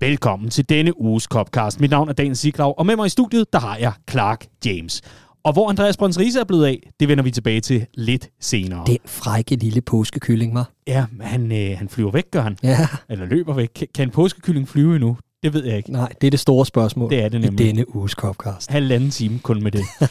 Velkommen til denne uges Copcast. Mit navn er Daniel Siglau, og med mig i studiet, der har jeg Clark James. Og hvor Andreas Brøns Riese er blevet af, det vender vi tilbage til lidt senere. Den frække lille påskekylling, var. Ja, han, øh, han flyver væk, gør han. Ja. Eller løber væk. Kan- Kan en påskekylling flyve endnu? Det ved jeg ikke. Nej, det er det store spørgsmål Det er det i nemlig. denne uges Copcast. Halvanden time kun med det.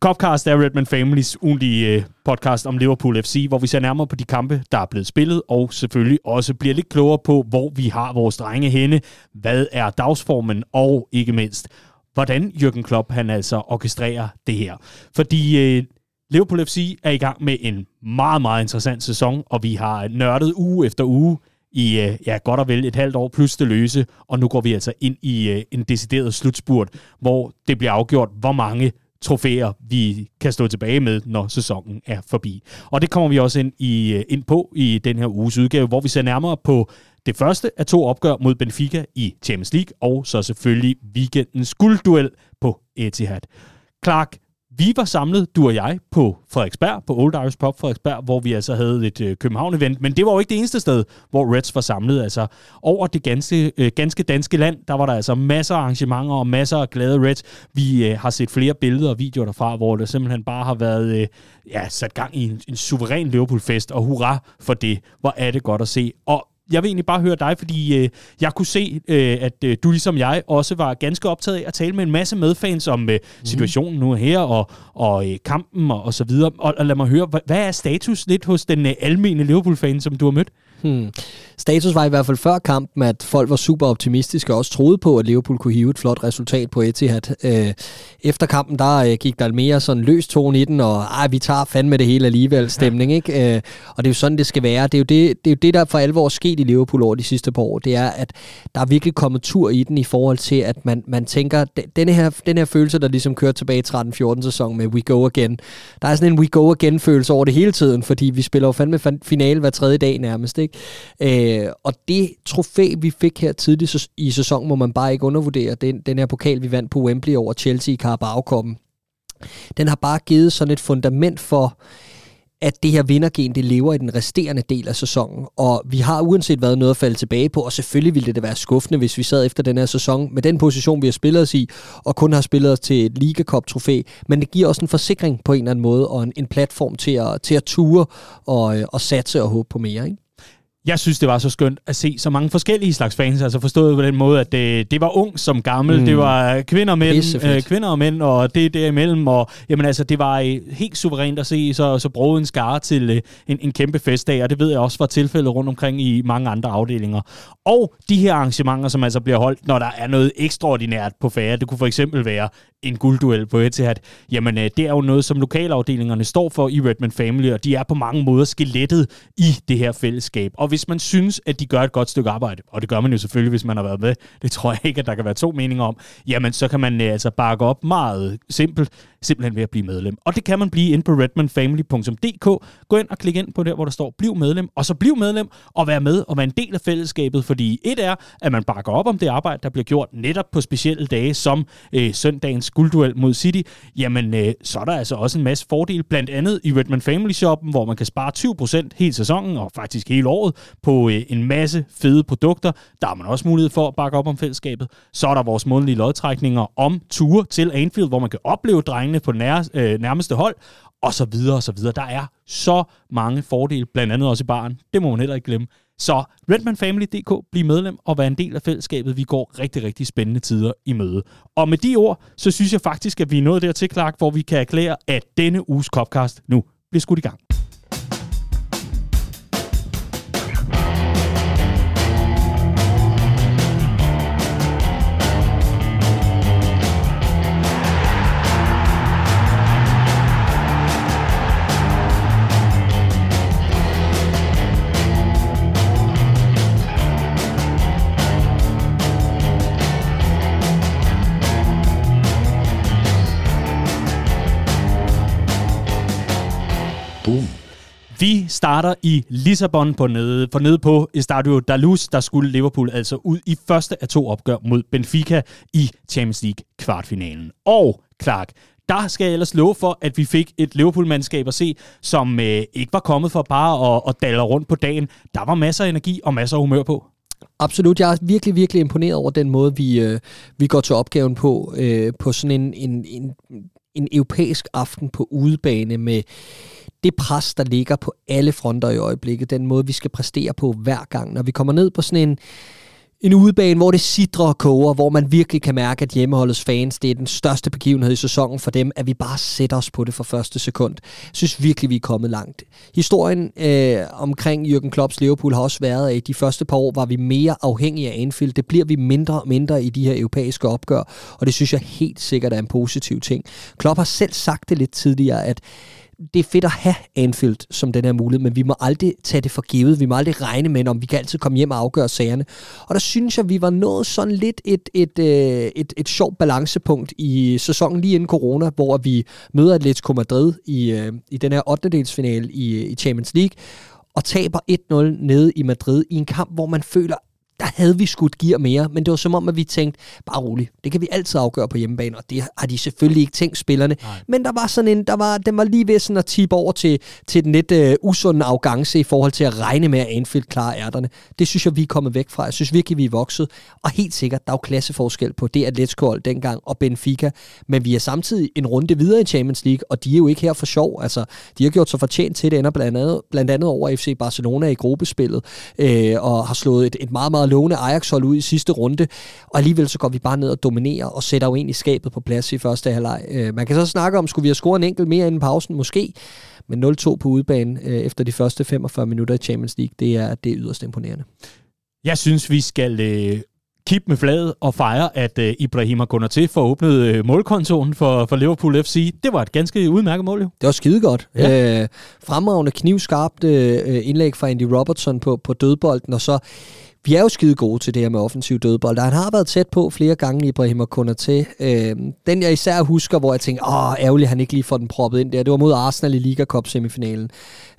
Copcast er Redman Families ugenlige øh, podcast om Liverpool FC, hvor vi ser nærmere på de kampe, der er blevet spillet, og selvfølgelig også bliver lidt klogere på, hvor vi har vores drenge henne, hvad er dagsformen, og ikke mindst, hvordan Jürgen Klopp han altså orkestrerer det her. Fordi øh, Liverpool FC er i gang med en meget, meget interessant sæson, og vi har nørdet uge efter uge i øh, ja, godt og vel et halvt år plus det løse, og nu går vi altså ind i øh, en decideret slutspurt, hvor det bliver afgjort, hvor mange trofæer, vi kan stå tilbage med, når sæsonen er forbi. Og det kommer vi også ind, i, øh, ind på i den her uges udgave, hvor vi ser nærmere på det første af to opgør mod Benfica i Champions League, og så selvfølgelig weekendens guldduel på Etihad. Clark, vi var samlet, du og jeg, på Frederiksberg, på Old Irish Pub Frederiksberg, hvor vi altså havde et øh, København-event, men det var jo ikke det eneste sted, hvor Reds var samlet. Altså over det ganske, øh, ganske danske land, der var der altså masser af arrangementer og masser af glade Reds. Vi øh, har set flere billeder og videoer derfra, hvor det simpelthen bare har været øh, ja, sat gang i en, en suveræn Liverpool-fest, og hurra for det. Hvor er det godt at se. Og jeg vil egentlig bare høre dig, fordi øh, jeg kunne se, øh, at øh, du ligesom jeg også var ganske optaget af at tale med en masse medfans om øh, situationen nu her, og, og øh, kampen og, og så videre. Og, og lad mig høre, hvad, hvad er status lidt hos den øh, almene Liverpool-fan, som du har mødt? Hmm. Status var i hvert fald før kampen, at folk var super optimistiske og også troede på, at Liverpool kunne hive et flot resultat på Etihad. Øh, efter kampen, der øh, gik der mere sådan løs tone i den, og ej, vi tager fandme det hele alligevel stemning, ikke? Øh, og det er jo sådan, det skal være. Det er jo det, det, er jo det der for alvor er sket i Liverpool over de sidste par år. Det er, at der er virkelig kommet tur i den i forhold til, at man, man tænker, den- her, den her følelse, der ligesom kørte tilbage i 13-14 sæson med We Go Again. Der er sådan en We Go Again følelse over det hele tiden, fordi vi spiller jo fandme fan- finale hver tredje dag nærmest, ikke? Øh, og det trofæ, vi fik her tidligt i sæsonen, må man bare ikke undervurdere. Den, den her pokal, vi vandt på Wembley over Chelsea i carabao Den har bare givet sådan et fundament for, at det her vindergen, det lever i den resterende del af sæsonen. Og vi har uanset været noget at falde tilbage på, og selvfølgelig ville det da være skuffende, hvis vi sad efter den her sæson med den position, vi har spillet os i, og kun har spillet os til et Liga Cup trofæ. Men det giver også en forsikring på en eller anden måde, og en, en platform til at, til at ture og, øh, og satse og håbe på mere. Ikke? Jeg synes, det var så skønt at se så mange forskellige slags fans, altså forstået på den måde, at det, det var ung som gammel, mm. det var kvinder og mænd, øh, kvinder og mænd, og det derimellem, og jamen altså, det var øh, helt suverænt at se så, så broget en skare til øh, en, en kæmpe festdag, og det ved jeg også var tilfældet rundt omkring i mange andre afdelinger. Og de her arrangementer, som altså bliver holdt, når der er noget ekstraordinært på færre, det kunne for eksempel være en guldduel på Etihad, jamen øh, det er jo noget, som lokalafdelingerne står for i Redman Family, og de er på mange måder skelettet i det her fællesskab. Og hvis man synes, at de gør et godt stykke arbejde, og det gør man jo selvfølgelig, hvis man har været med, det tror jeg ikke, at der kan være to meninger om, jamen så kan man øh, altså bakke op meget simpelt, simpelthen ved at blive medlem. Og det kan man blive inde på redmanfamily.dk. Gå ind og klik ind på der, hvor der står bliv medlem, og så bliv medlem og vær med og være en del af fællesskabet, fordi et er, at man bakker op om det arbejde, der bliver gjort netop på specielle dage, som øh, søndagens guldduel mod City, jamen øh, så er der altså også en masse fordele, blandt andet i Redman Family Shoppen, hvor man kan spare 20% hele sæsonen, og faktisk hele året, på øh, en masse fede produkter. Der har man også mulighed for at bakke op om fællesskabet. Så er der vores månedlige lodtrækninger om ture til Anfield, hvor man kan opleve drengene på nær, øh, nærmeste hold, og så videre og så videre. Der er så mange fordele, blandt andet også i baren. Det må man heller ikke glemme. Så redmanfamily.dk, bliv medlem og vær en del af fællesskabet. Vi går rigtig, rigtig spændende tider i møde. Og med de ord, så synes jeg faktisk, at vi er nået dertil, Clark, hvor vi kan erklære, at denne uges Copcast nu bliver skudt i gang. Vi starter i Lissabon på nede, for nede på Estadio da Luz, der skulle Liverpool altså ud i første af to opgør mod Benfica i Champions League kvartfinalen. Og Clark, der skal jeg ellers love for, at vi fik et Liverpool-mandskab at se, som øh, ikke var kommet for bare at, at dalle rundt på dagen. Der var masser af energi og masser af humør på. Absolut. Jeg er virkelig, virkelig imponeret over den måde, vi, øh, vi går til opgaven på, øh, på sådan en, en, en, en europæisk aften på udebane med det pres, der ligger på alle fronter i øjeblikket, den måde, vi skal præstere på hver gang. Når vi kommer ned på sådan en, en udebane, hvor det sidder og koger, hvor man virkelig kan mærke, at hjemmeholdets fans, det er den største begivenhed i sæsonen for dem, at vi bare sætter os på det for første sekund. Jeg synes virkelig, vi er kommet langt. Historien øh, omkring Jürgen Klopps Liverpool har også været, at i de første par år var vi mere afhængige af Anfield. Det bliver vi mindre og mindre i de her europæiske opgør, og det synes jeg helt sikkert er en positiv ting. Klopp har selv sagt det lidt tidligere, at det er fedt at have Anfield som den her mulighed, men vi må aldrig tage det for givet. Vi må aldrig regne med, om vi kan altid komme hjem og afgøre sagerne. Og der synes jeg, vi var nået sådan lidt et, et, et, et, et sjovt balancepunkt i sæsonen lige inden corona, hvor vi møder Atletico Madrid i, øh, i den her 8. delsfinale i, øh, i Champions League, og taber 1-0 nede i Madrid i en kamp, hvor man føler, der havde vi skudt gear mere, men det var som om, at vi tænkte, bare roligt, det kan vi altid afgøre på hjemmebane, og det har de selvfølgelig ikke tænkt spillerne. Nej. Men der var sådan en, der var, den var lige ved sådan at tippe over til, til den lidt uh, usunde afgangse i forhold til at regne med, at Anfield klarer ærterne. Det synes jeg, vi er kommet væk fra. Jeg synes virkelig, vi er vokset. Og helt sikkert, der er jo klasseforskel på det Atletico dengang og Benfica, men vi er samtidig en runde videre i Champions League, og de er jo ikke her for sjov. Altså, de har gjort sig fortjent til det, ender blandt andet, blandt andet over FC Barcelona i gruppespillet, øh, og har slået et, et meget, meget lovende Ajax-hold ud i sidste runde, og alligevel så går vi bare ned og dominerer, og sætter jo egentlig skabet på plads i første halvleg. Øh, man kan så snakke om, skulle vi have scoret en enkelt mere inden pausen? Måske, men 0-2 på udebane øh, efter de første 45 minutter i Champions League, det er, det er yderst imponerende. Jeg synes, vi skal øh, kip med flaget og fejre, at øh, Ibrahima til for åbnet øh, målkontoen for, for Liverpool FC. Det var et ganske udmærket mål, jo. Det var skide godt. Ja. Øh, fremragende knivskarpt øh, indlæg fra Andy Robertson på, på dødbolden, og så vi er jo skide gode til det her med offensiv dødbold. Han har været tæt på flere gange, Ibrahim og til. Øh, den jeg især husker, hvor jeg tænkte, åh, ærgerligt, han ikke lige får den proppet ind der. Det var mod Arsenal i Liga Cup semifinalen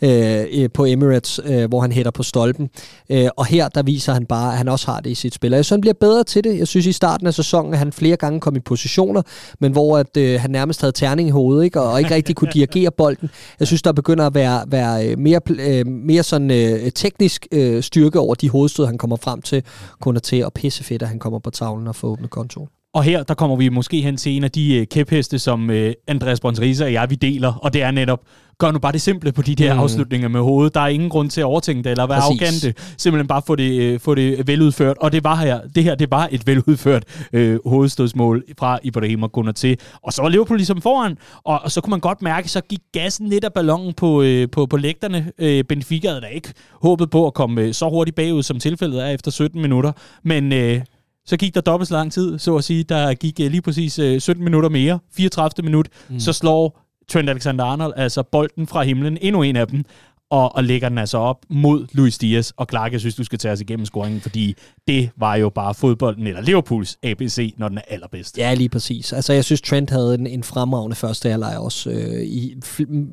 øh, øh, på Emirates, øh, hvor han hætter på stolpen. Øh, og her, der viser han bare, at han også har det i sit spil. Og jeg synes, han bliver bedre til det. Jeg synes, i starten af sæsonen, at han flere gange kom i positioner, men hvor at, øh, han nærmest havde terning i hovedet, ikke? Og, og ikke rigtig kunne dirigere bolden. Jeg synes, der begynder at være, være øh, mere, øh, mere sådan øh, teknisk øh, styrke over de hovedstød, han kommer frem til, kun til, og pisse fedt, at han kommer på tavlen og får åbnet kontoen. Og her, der kommer vi måske hen til en af de øh, kæpheste, som øh, Andreas Bonserisa og jeg, vi deler, og det er netop, gør nu bare det simple på de der mm. afslutninger med hovedet. Der er ingen grund til at overtænke det, eller være arrogante. Simpelthen bare få det, øh, få det veludført. Og det var her, det her, det var et veludført øh, hovedstødsmål fra Ibrahim og til. Og så var Liverpool ligesom foran, og, og så kunne man godt mærke, så gik gassen lidt af ballonen på, øh, på, på lægterne. Øh, Benfica havde da ikke håbet på at komme øh, så hurtigt bagud, som tilfældet er efter 17 minutter. Men... Øh, så gik der dobbelt så lang tid, så at sige. Der gik uh, lige præcis øh, 17 minutter mere, 34. minut, mm. så slår Trent Alexander-Arnold altså bolden fra himlen, endnu en af dem, og, og lægger den altså op mod Luis Diaz. Og Clark, jeg synes, du skal tage os igennem scoringen, fordi det var jo bare fodbolden, eller Liverpools ABC, når den er allerbedst. Ja, lige præcis. Altså, jeg synes, Trent havde en, en fremragende første halvleg også. Øh, i,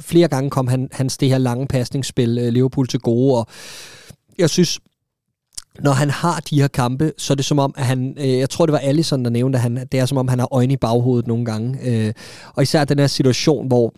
flere gange kom han, hans det her lange pasningsspil øh, Liverpool til gode, og jeg synes, når han har de her kampe, så er det som om, at han, øh, jeg tror det var Allison, der nævnte, at han, det er som om, han har øjne i baghovedet nogle gange. Øh, og især den her situation, hvor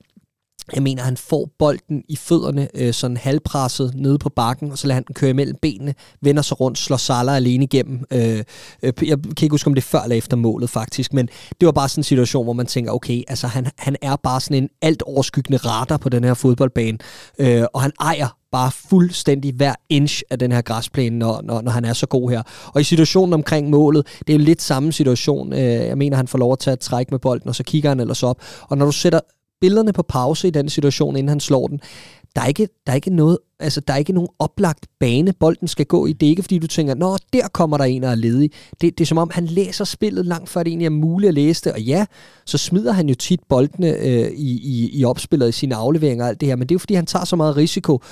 jeg mener, han får bolden i fødderne, øh, sådan halvpresset nede på bakken, og så lader han den køre imellem benene, vender sig rundt, slår Salah alene igennem. Øh, øh, jeg kan ikke huske, om det er før eller efter målet faktisk, men det var bare sådan en situation, hvor man tænker, okay, altså han, han er bare sådan en alt overskyggende radar på den her fodboldbane, øh, og han ejer bare fuldstændig hver inch af den her græsplæne, når, når, når han er så god her. Og i situationen omkring målet, det er jo lidt samme situation. Øh, jeg mener, han får lov at tage et træk med bolden, og så kigger han ellers op. Og når du sætter billederne på pause i den situation, inden han slår den, der er ikke, der er ikke noget Altså, der er ikke nogen oplagt bane, bolden skal gå i. Det er ikke, fordi du tænker, nå, der kommer der en, der er ledig. Det, det er som om, han læser spillet langt før det egentlig er muligt at læse det. Og ja, så smider han jo tit boldene øh, i, i, i opspillet i sine afleveringer og alt det her. Men det er jo, fordi han tager så meget risiko.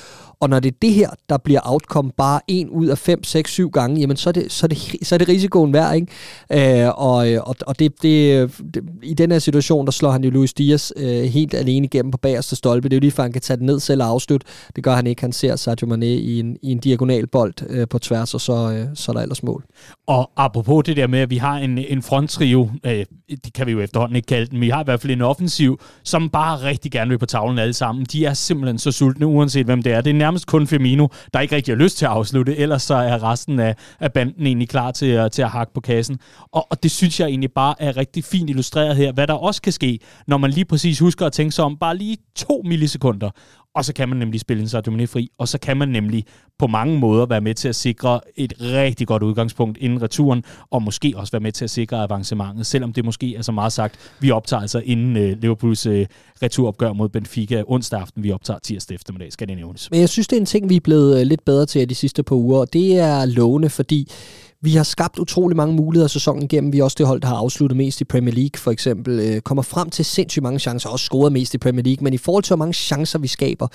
Og når det er det her, der bliver outcome bare en ud af 5, 6, 7 gange, jamen så er det, så er det, så er det risikoen værd, ikke? Øh, og øh, og, og det, det, det, i den her situation, der slår han jo Luis Dias øh, helt alene igennem på bagerste stolpe. Det er jo lige før, han kan tage den ned selv og afslutte. Det gør han ikke. Han ser Sadio Mane i en, i en diagonal bold øh, på tværs, og så, øh, så er der ellers mål. Og apropos det der med, at vi har en, en fronttrio, øh, det kan vi jo efterhånden ikke kalde den, men vi har i hvert fald en offensiv, som bare rigtig gerne vil på tavlen alle sammen. De er simpelthen så sultne, uanset hvem det er. Det er nærmest kun Firmino, der ikke rigtig har lyst til at afslutte, ellers så er resten af, af banden egentlig klar til, at, til at hakke på kassen. Og, og det synes jeg egentlig bare er rigtig fint illustreret her, hvad der også kan ske, når man lige præcis husker at tænke sig om bare lige to millisekunder, og så kan man nemlig spille en Sadio fri, og så kan man nemlig på mange måder være med til at sikre et rigtig godt udgangspunkt inden returen, og måske også være med til at sikre avancementet, selvom det måske er så meget sagt, vi optager altså inden øh, Liverpools øh, returopgør mod Benfica onsdag aften, vi optager tirsdag eftermiddag, skal det nævnes. Men jeg synes, det er en ting, vi er blevet øh, lidt bedre til de sidste par uger, og det er lovende, fordi vi har skabt utrolig mange muligheder sæsonen igennem. Vi er også det hold, der har afsluttet mest i Premier League, for eksempel. Øh, kommer frem til sindssygt mange chancer, også scoret mest i Premier League. Men i forhold til, hvor mange chancer vi skaber,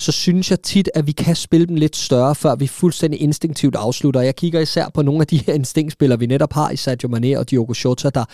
så synes jeg tit, at vi kan spille dem lidt større, før vi fuldstændig instinktivt afslutter. Jeg kigger især på nogle af de her instinktspillere, vi netop har i Sadio Mane og Diogo Jota, der,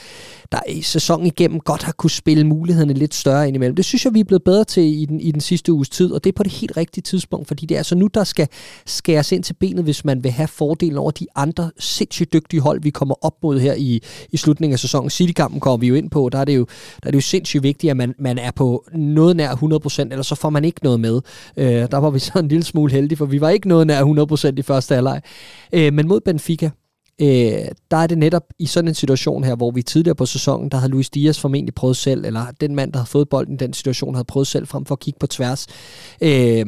der i sæsonen igennem godt har kunne spille mulighederne lidt større indimellem. Det synes jeg, vi er blevet bedre til i den, i den sidste uges tid, og det er på det helt rigtige tidspunkt, fordi det er altså nu, der skal skæres ind til benet, hvis man vil have fordelen over de andre sindssygt dygtige hold, vi kommer op mod her i, i slutningen af sæsonen. City-kampen kommer vi jo ind på, der er det jo, der er det jo sindssygt vigtigt, at man, man er på noget nær 100%, eller så får man ikke noget med. Øh, der var vi så en lille smule heldige, for vi var ikke noget nær 100% i første halvleg. Øh, men mod Benfica, øh, der er det netop i sådan en situation her, hvor vi tidligere på sæsonen, der havde Luis Diaz formentlig prøvet selv, eller den mand, der havde fået bolden i den situation, havde prøvet selv frem for at kigge på tværs. Øh,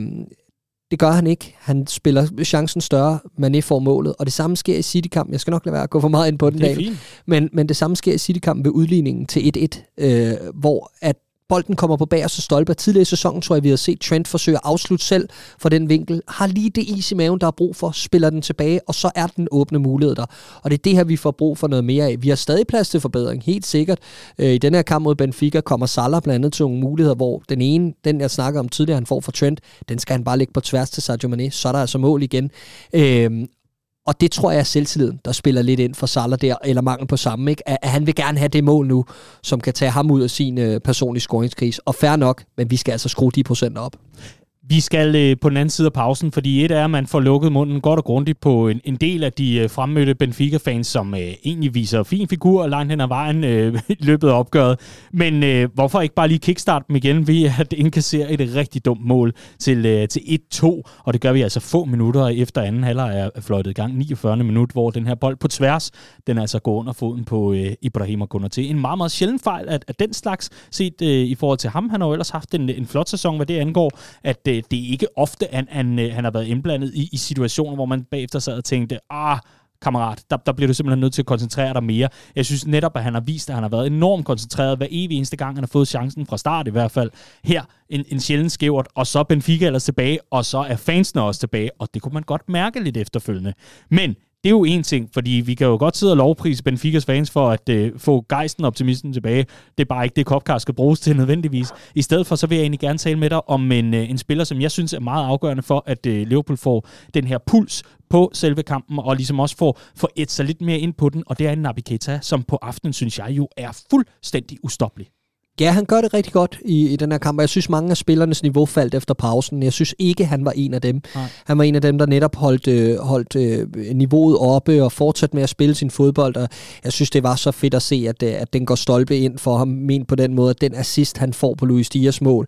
det gør han ikke. Han spiller chancen større, Mané får målet, og det samme sker i City-kampen. Jeg skal nok lade være at gå for meget ind på den dag. Men, men det samme sker i City-kampen ved udligningen til 1-1, øh, hvor at bolden kommer på bagerste stolpe. Tidligere i sæsonen tror jeg, vi har set Trent forsøge at afslutte selv fra den vinkel. Har lige det is i maven, der er brug for, spiller den tilbage, og så er den åbne mulighed der. Og det er det her, vi får brug for noget mere af. Vi har stadig plads til forbedring, helt sikkert. Øh, I den her kamp mod Benfica kommer Salah blandt andet til nogle muligheder, hvor den ene, den jeg snakker om tidligere, han får fra Trent, den skal han bare lægge på tværs til Sadio Mane. Så er der altså mål igen. Øh, og det tror jeg er selvtilliden, der spiller lidt ind for Salah der, eller mangel på samme. Ikke? At, han vil gerne have det mål nu, som kan tage ham ud af sin øh, personlige scoringskrise. Og fair nok, men vi skal altså skrue de procenter op. Vi skal øh, på den anden side af pausen, fordi et er, at man får lukket munden godt og grundigt på en, en del af de øh, fremmødte Benfica-fans, som øh, egentlig viser fin figur langt hen ad vejen øh, i løbet af opgøret. Men øh, hvorfor ikke bare lige kickstarte dem igen ved at indkassere et rigtig dumt mål til, øh, til 1-2, og det gør vi altså få minutter efter anden halvleg er fløjtet i gang, 49. minut, hvor den her bold på tværs, den altså går under foden på øh, Ibrahim og til. En meget, meget sjælden fejl af, af den slags, set øh, i forhold til ham. Han har jo ellers haft en, en flot sæson, hvad det angår, at øh, Øh, det er ikke ofte, han, han, øh, han har været indblandet i, i situationer, hvor man bagefter sad og tænkte, ah, kammerat, der, der bliver du simpelthen nødt til at koncentrere dig mere. Jeg synes netop, at han har vist, at han har været enormt koncentreret hver evig eneste gang, han har fået chancen fra start i hvert fald. Her en, en sjældent skævert, og så Benfica ellers tilbage, og så er fansene også tilbage, og det kunne man godt mærke lidt efterfølgende. Men det er jo en ting, fordi vi kan jo godt sidde og lovprise Benficas fans for at øh, få gejsten og optimisten tilbage. Det er bare ikke det, Kopkar skal bruges til nødvendigvis. I stedet for, så vil jeg egentlig gerne tale med dig om en, øh, en spiller, som jeg synes er meget afgørende for, at øh, Liverpool får den her puls på selve kampen, og ligesom også får, får et sig lidt mere ind på den, og det er en Nabi Keita, som på aftenen, synes jeg jo, er fuldstændig ustoppelig. Ja, han gør det rigtig godt i, i den her kamp, og jeg synes, mange af spillernes niveau faldt efter pausen. Jeg synes ikke, han var en af dem. Nej. Han var en af dem, der netop holdt, øh, holdt øh, niveauet oppe og fortsatte med at spille sin fodbold, og jeg synes, det var så fedt at se, at, øh, at den går stolpe ind for ham, men på den måde, at den assist, han får på Luis Dias mål,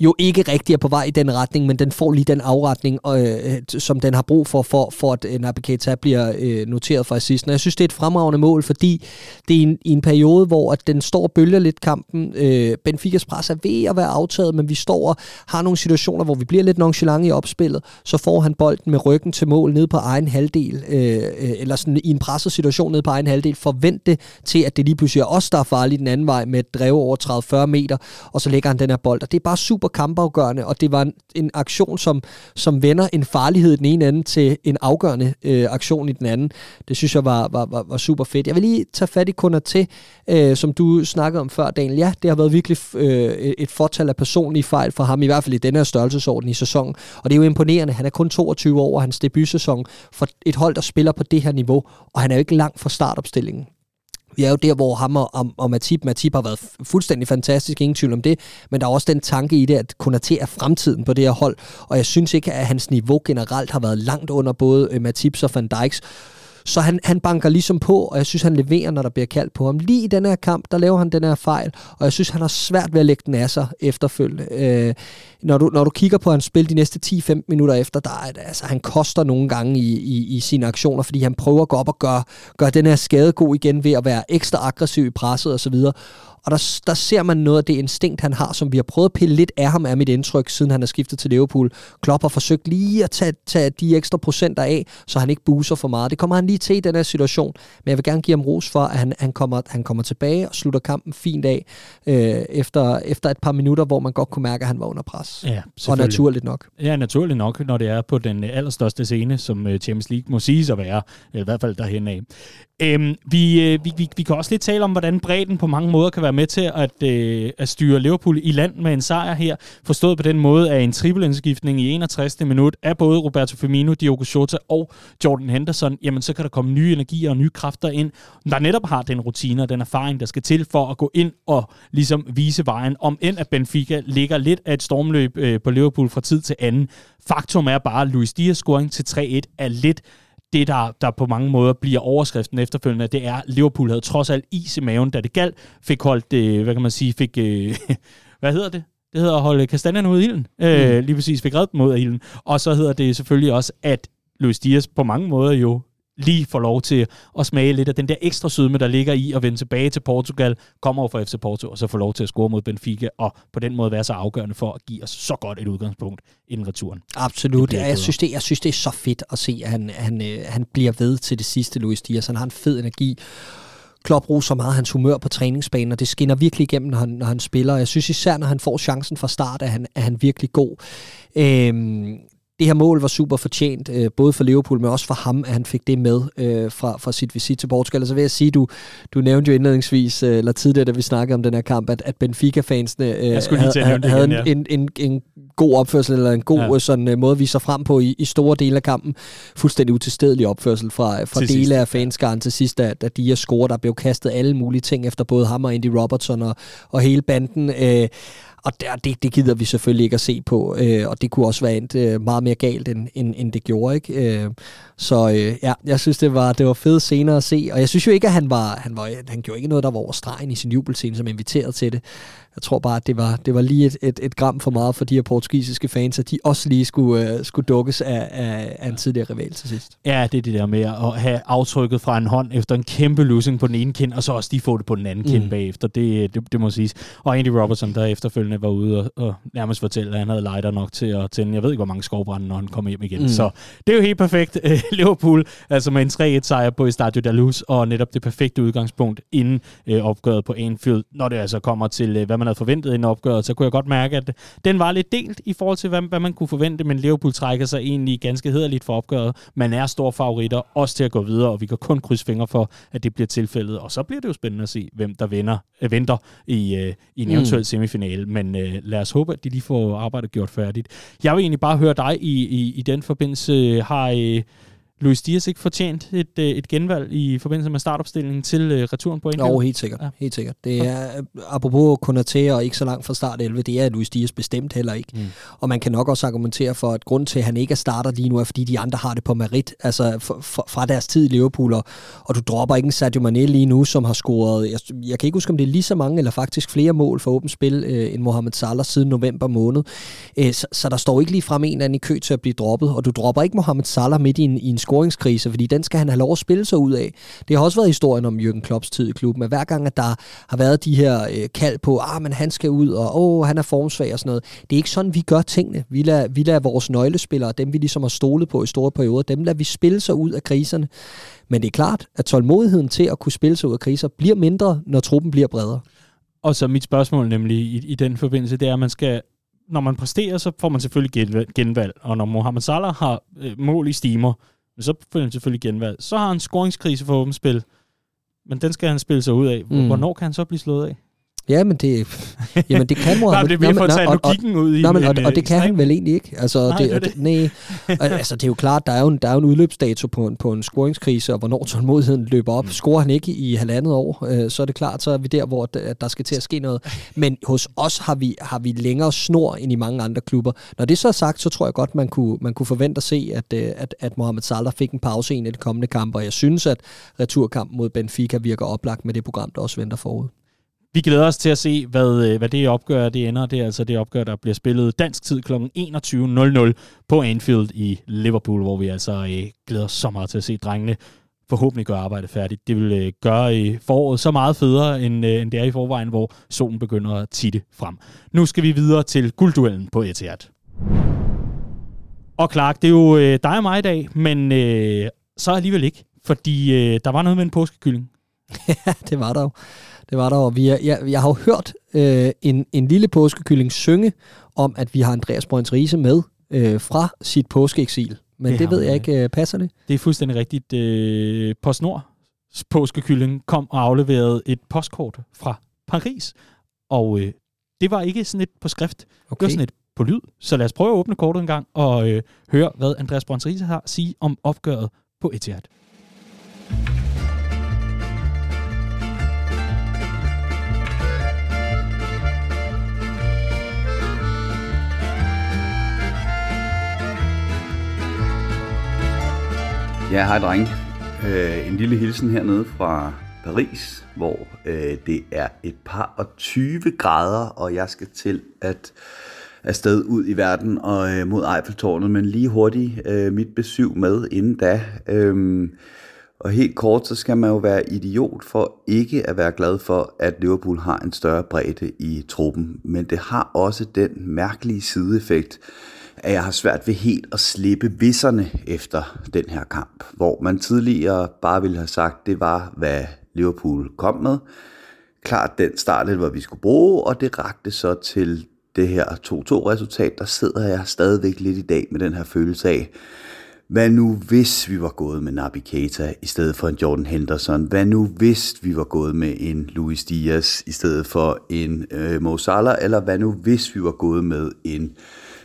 jo ikke rigtig er på vej i den retning, men den får lige den afretning, øh, som den har brug for, for, for at øh, Naby Keita bliver øh, noteret for assisten. Og jeg synes, det er et fremragende mål, fordi det er en, i en periode, hvor at den står og bølger lidt kampen, Øh, Øh, Benficas pres er ved at være aftaget, men vi står og har nogle situationer, hvor vi bliver lidt nonchalant i opspillet. Så får han bolden med ryggen til mål ned på egen halvdel, øh, øh eller sådan i en presset situation ned på egen halvdel. Forvent det til, at det lige pludselig er os, der er farlige den anden vej med et drev over 30-40 meter, og så lægger han den her bold. Og det er bare super kampafgørende, og det var en, en aktion, som, som vender en farlighed i den ene ende til en afgørende øh, aktion i den anden. Det synes jeg var, var, var, var super fedt. Jeg vil lige tage fat i kunder til, øh, som du snakkede om før, Daniel. Ja, det har været virkelig øh, et fortal af personlige fejl for ham, i hvert fald i denne her størrelsesorden i sæsonen. Og det er jo imponerende. Han er kun 22 år, og hans debutsæson for et hold, der spiller på det her niveau, og han er jo ikke langt fra startopstillingen. Vi er jo der, hvor ham og, og, og Matip, Matip har været fuldstændig fantastisk, ingen tvivl om det, men der er også den tanke i det, at Konaté er fremtiden på det her hold, og jeg synes ikke, at hans niveau generelt har været langt under både øh, Matips og Van Dijks, så han, han banker ligesom på, og jeg synes, han leverer, når der bliver kaldt på ham. Lige i den her kamp, der laver han den her fejl, og jeg synes, han har svært ved at lægge den af sig efterfølgende. Øh, når, du, når du kigger på hans spil de næste 10-15 minutter efter, der er, altså, han koster nogle gange i, i, i sine aktioner, fordi han prøver at gå op og gøre, gøre den her skade god igen ved at være ekstra aggressiv i presset osv. Og der, der ser man noget af det instinkt, han har, som vi har prøvet at pille lidt af ham, er mit indtryk, siden han er skiftet til Liverpool. Klopp har forsøgt lige at tage, tage de ekstra procenter af, så han ikke buser for meget. Det kommer han lige til i den her situation, men jeg vil gerne give ham ros for, at han, han, kommer, han kommer tilbage og slutter kampen fint af øh, efter, efter et par minutter, hvor man godt kunne mærke, at han var under pres. Ja, og naturligt nok. Ja, naturligt nok, når det er på den allerstørste scene, som øh, Champions League må siges at være, i hvert fald derhen af. Øhm, vi, øh, vi, vi, vi kan også lidt tale om, hvordan bredden på mange måder kan være med til at, øh, at styre Liverpool i land med en sejr her. Forstået på den måde, at en trippelindskiftning i 61. minut af både Roberto Firmino, Diogo Jota og Jordan Henderson, jamen så kan der komme nye energier og nye kræfter ind, der netop har den rutine og den erfaring, der skal til for at gå ind og ligesom vise vejen, om end at Benfica ligger lidt af et stormløb øh, på Liverpool fra tid til anden. Faktum er bare, at Luis Dias scoring til 3-1 er lidt det, der, der på mange måder bliver overskriften efterfølgende, det er, at Liverpool havde trods alt is i maven, da det galt, fik holdt, øh, hvad kan man sige, fik, øh, hvad hedder det? Det hedder at holde kastanjerne ud af ilden. Øh, mm. Lige præcis fik reddet dem ud af ilden. Og så hedder det selvfølgelig også, at Luis Diaz på mange måder jo lige får lov til at smage lidt af den der ekstra sødme, der ligger i at vende tilbage til Portugal, kommer over fra FC Porto, og så få lov til at score mod Benfica, og på den måde være så afgørende for at give os så godt et udgangspunkt inden returen. Absolut. Ja, jeg, synes det, jeg synes, det er så fedt at se, at han, han, øh, han bliver ved til det sidste, Luis Diaz. Han har en fed energi. Klopp roser meget hans humør på træningsbanen, og det skinner virkelig igennem, når han, når han spiller. Jeg synes især, når han får chancen fra start, at han, er han virkelig god. Øhm, det her mål var super fortjent, øh, både for Liverpool, men også for ham, at han fik det med øh, fra, fra sit visit til Portugal. Og så vil jeg sige, du, du nævnte jo indledningsvis, øh, eller tidligere, da vi snakkede om den her kamp, at, at Benfica-fansene øh, havde, havde igen, ja. en, en, en god opførsel, eller en god ja. sådan, uh, måde at vise sig frem på i, i store dele af kampen. Fuldstændig utilstedelig opførsel fra, fra dele sidst. af fanskaren til sidst, da, da de er scoret. Der blev kastet alle mulige ting efter både ham og Andy Robertson og, og hele banden. Øh, og der, det, det gider vi selvfølgelig ikke at se på, øh, og det kunne også være endt øh, meget mere galt, end, end, end det gjorde. ikke. Øh, så øh, ja, jeg synes, det var, det var fedt senere at se, og jeg synes jo ikke, at han var, han, var, han gjorde ikke noget, der var over stregen i sin jubelscene, som inviteret til det. Jeg tror bare, at det var, det var lige et, et, et gram for meget for de her portugisiske fans, at de også lige skulle, uh, skulle dukkes af, af, af en tidligere rival til sidst. Ja, det er det der med at have aftrykket fra en hånd efter en kæmpe losing på den ene kind, og så også de få det på den anden mm. kind bagefter. Det, det, det må siges. Og Andy Robertson, der efterfølgende var ude og, og nærmest fortælle, at han havde lighter nok til at tænde, jeg ved ikke, hvor mange skovbrænde, når han kommer hjem igen. Mm. Så det er jo helt perfekt. Liverpool, altså med en 3-1 sejr på Estadio da Luz, og netop det perfekte udgangspunkt inden øh, opgøret på Anfield, når det altså kommer til, øh, hvad man havde forventet i en opgøret, så kunne jeg godt mærke, at den var lidt delt i forhold til, hvad, hvad man kunne forvente, men Liverpool trækker sig egentlig ganske hederligt for opgøret. Man er store favoritter, også til at gå videre, og vi kan kun krydse fingre for, at det bliver tilfældet. Og så bliver det jo spændende at se, hvem der vinder, øh, venter i, øh, i en eventuel mm. semifinale. Men øh, lad os håbe, at de lige får arbejdet gjort færdigt. Jeg vil egentlig bare høre dig i, i, i den forbindelse. Har... Øh, Luis Diaz ikke fortjent et, øh, et genvalg i forbindelse med startopstillingen til uh, returen på England? Jo, helt sikkert. Ja. Helt sikkert. Det er, apropos Konaté og ikke så langt fra start 11, det er Luis Diaz bestemt heller ikke. Mm. Og man kan nok også argumentere for, at grund til, at han ikke er starter lige nu, er fordi de andre har det på merit, altså fra deres tid i Liverpool, og, og du dropper ikke en Sadio Mane lige nu, som har scoret, jeg, jeg kan ikke huske, om det er lige så mange, eller faktisk flere mål for åbent spil, øh, end Mohamed Salah siden november måned. Øh, så, så der står ikke lige frem en eller anden i kø til at blive droppet, og du dropper ikke Mohamed Salah midt i en, i en scoringskrise, fordi den skal han have lov at spille sig ud af. Det har også været historien om Jürgen Klopps tid i klubben, at hver gang, at der har været de her øh, kald på, ah, men han skal ud, og åh, han er formsvag og sådan noget. Det er ikke sådan, vi gør tingene. Vi lader, vi lader vores nøglespillere, dem vi ligesom har stolet på i store perioder, dem lader vi spille sig ud af kriserne. Men det er klart, at tålmodigheden til at kunne spille sig ud af kriser bliver mindre, når truppen bliver bredere. Og så mit spørgsmål nemlig i, i den forbindelse, det er, at man skal når man præsterer, så får man selvfølgelig genvalg. Og når Mohamed Salah har øh, mål i stimer, så får han selvfølgelig genvalg. Så har han scoringskrise for åbent spil, men den skal han spille sig ud af. Mm. Hvornår kan han så blive slået af? Ja, men det, jamen det kan Mohamed. Nej, det er mere for at tage og, logikken ud i nej, men, en, og, og det kan han vel egentlig ikke. Altså, Nej, det, det er det, nej, altså, det er jo klart, der er jo en, der er jo en udløbsdato på en, på en scoringskrise, og hvornår tålmodigheden løber op. Scorer han ikke i halvandet år, øh, så er det klart, så er vi der, hvor der, der skal til at ske noget. Men hos os har vi, har vi længere snor end i mange andre klubber. Når det så er sagt, så tror jeg godt, man kunne, man kunne forvente at se, at, øh, at, at Mohamed Salah fik en pause i en af de kommende kampe, og jeg synes, at returkampen mod Benfica virker oplagt med det program, der også venter forud. Vi glæder os til at se, hvad, øh, hvad det opgør det ender. Det er altså det opgør, der bliver spillet dansk tid kl. 21.00 på Anfield i Liverpool, hvor vi altså øh, glæder os så meget til at se drengene forhåbentlig gøre arbejdet færdigt. Det vil øh, gøre øh, foråret så meget federe, end, øh, end det er i forvejen, hvor solen begynder at titte frem. Nu skal vi videre til guldduellen på Etihad. Og Clark, det er jo øh, dig og mig i dag, men øh, så alligevel ikke, fordi øh, der var noget med en påskekylling. Ja, det var der jo. Det var der jo. Vi er, jeg, jeg har jo hørt øh, en, en lille påskekylling synge om, at vi har Andreas Brøns Riese med øh, fra sit påskeeksil. Men Det det, ved jeg ikke, øh, passer det? Det er fuldstændig rigtigt. Øh, PostNord påskekylling kom og afleverede et postkort fra Paris. Og øh, det var ikke sådan et på skrift. Okay. Det var sådan et på lyd. Så lad os prøve at åbne kortet en gang og øh, høre, hvad Andreas Brøns Riese har at sige om opgøret på Etihad. Ja, hej drenge. Øh, en lille hilsen hernede fra Paris, hvor øh, det er et par og 20 grader, og jeg skal til at afsted ud i verden og øh, mod Eiffeltårnet, men lige hurtigt øh, mit besøg med inden da. Øh, og helt kort, så skal man jo være idiot for ikke at være glad for, at Liverpool har en større bredde i truppen. Men det har også den mærkelige sideeffekt, at jeg har svært ved helt at slippe visserne efter den her kamp. Hvor man tidligere bare ville have sagt, det var, hvad Liverpool kom med. Klart den startede, hvor vi skulle bruge, og det rakte så til det her 2-2-resultat. Der sidder jeg stadigvæk lidt i dag med den her følelse af, hvad nu hvis vi var gået med Naby Keita i stedet for en Jordan Henderson? Hvad nu hvis vi var gået med en Luis Diaz i stedet for en øh, Mo Salah? Eller hvad nu hvis vi var gået med en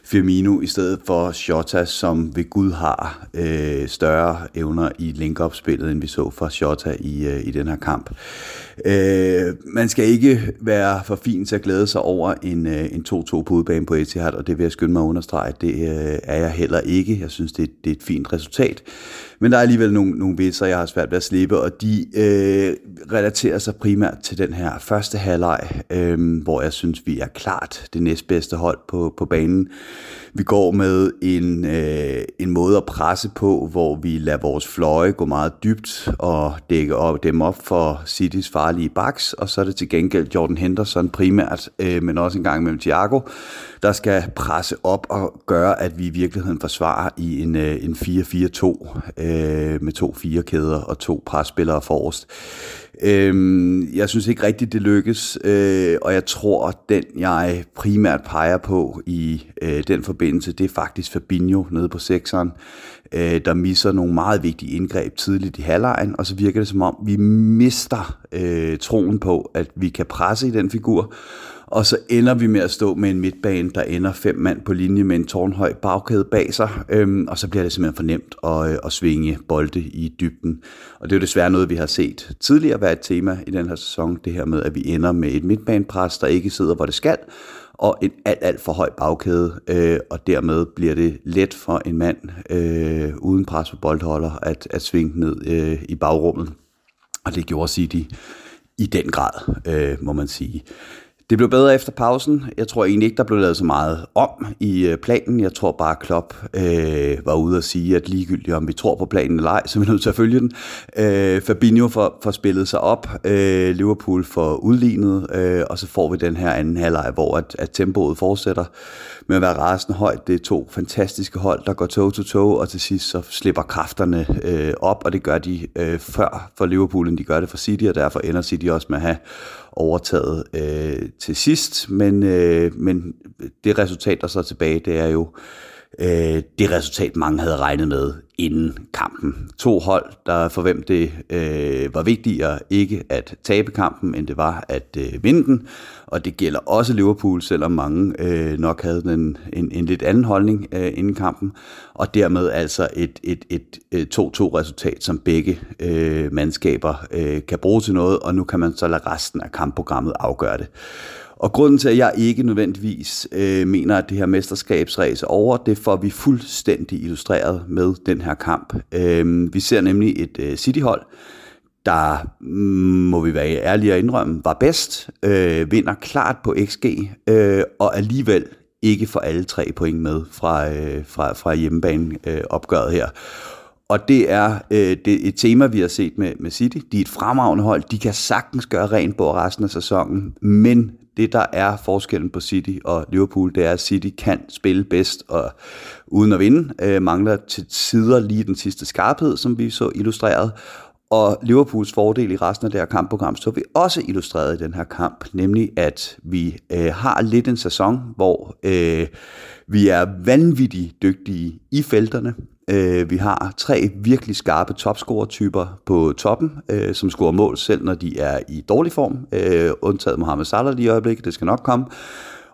Firmino i stedet for Shota, som ved Gud har øh, større evner i link-up-spillet, end vi så fra Shota i, øh, i den her kamp. Øh, man skal ikke være for fin til at glæde sig over en, øh, en 2-2 på udebane på Etihad, og det vil jeg skynde mig at understrege, det øh, er jeg heller ikke. Jeg synes, det, det er et fint resultat. Men der er alligevel nogle, nogle vitser, jeg har svært ved at slippe, og de øh, relaterer sig primært til den her første halvleg, øh, hvor jeg synes, vi er klart det næstbedste hold på, på banen. Vi går med en, øh, en måde at presse på, hvor vi lader vores fløje gå meget dybt og dække op, dem op for Citys farlige baks, og så er det til gengæld Jordan Henderson primært, øh, men også en gang mellem Thiago, der skal presse op og gøre, at vi i virkeligheden forsvarer i en, øh, en 4-4-2 øh, med to fire kæder og to presspillere forrest. Øhm, jeg synes ikke rigtigt, det lykkes, øh, og jeg tror, den jeg primært peger på i øh, den forbindelse, det er faktisk Fabinho nede på sekseren, øh, der misser nogle meget vigtige indgreb tidligt i halvlejen, og så virker det som om, vi mister øh, troen på, at vi kan presse i den figur, og så ender vi med at stå med en midtbane, der ender fem mand på linje med en tårnhøj bagkæde bag sig, øhm, og så bliver det simpelthen for nemt at, øh, at svinge bolde i dybden. Og det er jo desværre noget, vi har set tidligere være et tema i den her sæson, det her med, at vi ender med et midtbanepres, der ikke sidder, hvor det skal, og en alt, alt for høj bagkæde, øh, og dermed bliver det let for en mand øh, uden pres på boldholder at, at svinge ned øh, i bagrummet. Og det gjorde City i den grad, øh, må man sige. Det blev bedre efter pausen. Jeg tror egentlig ikke, der blev lavet så meget om i øh, planen. Jeg tror bare, Klopp øh, var ude at sige, at ligegyldigt om vi tror på planen eller ej, så er vi nødt til at følge den. Øh, Fabinho får, får spillet sig op. Øh, Liverpool får udlignet, øh, og så får vi den her anden halvleg, hvor at, at tempoet fortsætter med at være rasende højt. Det er to fantastiske hold, der går toe-to-toe, og til sidst så slipper kræfterne øh, op, og det gør de øh, før for Liverpool, end de gør det for City, og derfor ender City også med at have overtaget øh, til sidst. Men, øh, men det resultat, der så er tilbage, det er jo øh, det resultat, mange havde regnet med inden kampen. To hold, der for hvem det øh, var vigtigere ikke at tabe kampen, end det var at øh, vinde den. Og det gælder også Liverpool, selvom mange øh, nok havde den, en, en lidt anden holdning øh, inden kampen. Og dermed altså et, et, et, et 2-2 resultat, som begge øh, mandskaber øh, kan bruge til noget, og nu kan man så lade resten af kampprogrammet afgøre det. Og grunden til, at jeg ikke nødvendigvis øh, mener, at det her mesterskabsræs er over, det får vi fuldstændig illustreret med den her kamp. Øh, vi ser nemlig et øh, City-hold, der, mm, må vi være ærlige og indrømme, var bedst, øh, vinder klart på XG, øh, og alligevel ikke får alle tre point med fra, øh, fra, fra hjemmebane øh, opgøret her. Og det er, øh, det er et tema, vi har set med, med City. De er et fremragende hold. De kan sagtens gøre rent på resten af sæsonen, men det, der er forskellen på City og Liverpool, det er, at City kan spille bedst og uden at vinde. Øh, mangler til tider lige den sidste skarphed, som vi så illustreret. Og Liverpools fordel i resten af det her kampprogram så vi også illustreret i den her kamp, nemlig at vi øh, har lidt en sæson, hvor øh, vi er vanvittigt dygtige i felterne. Øh, vi har tre virkelig skarpe topscorer-typer på toppen, øh, som scorer mål selv, når de er i dårlig form. Øh, undtaget Mohamed Salah lige i øjeblikket, det skal nok komme.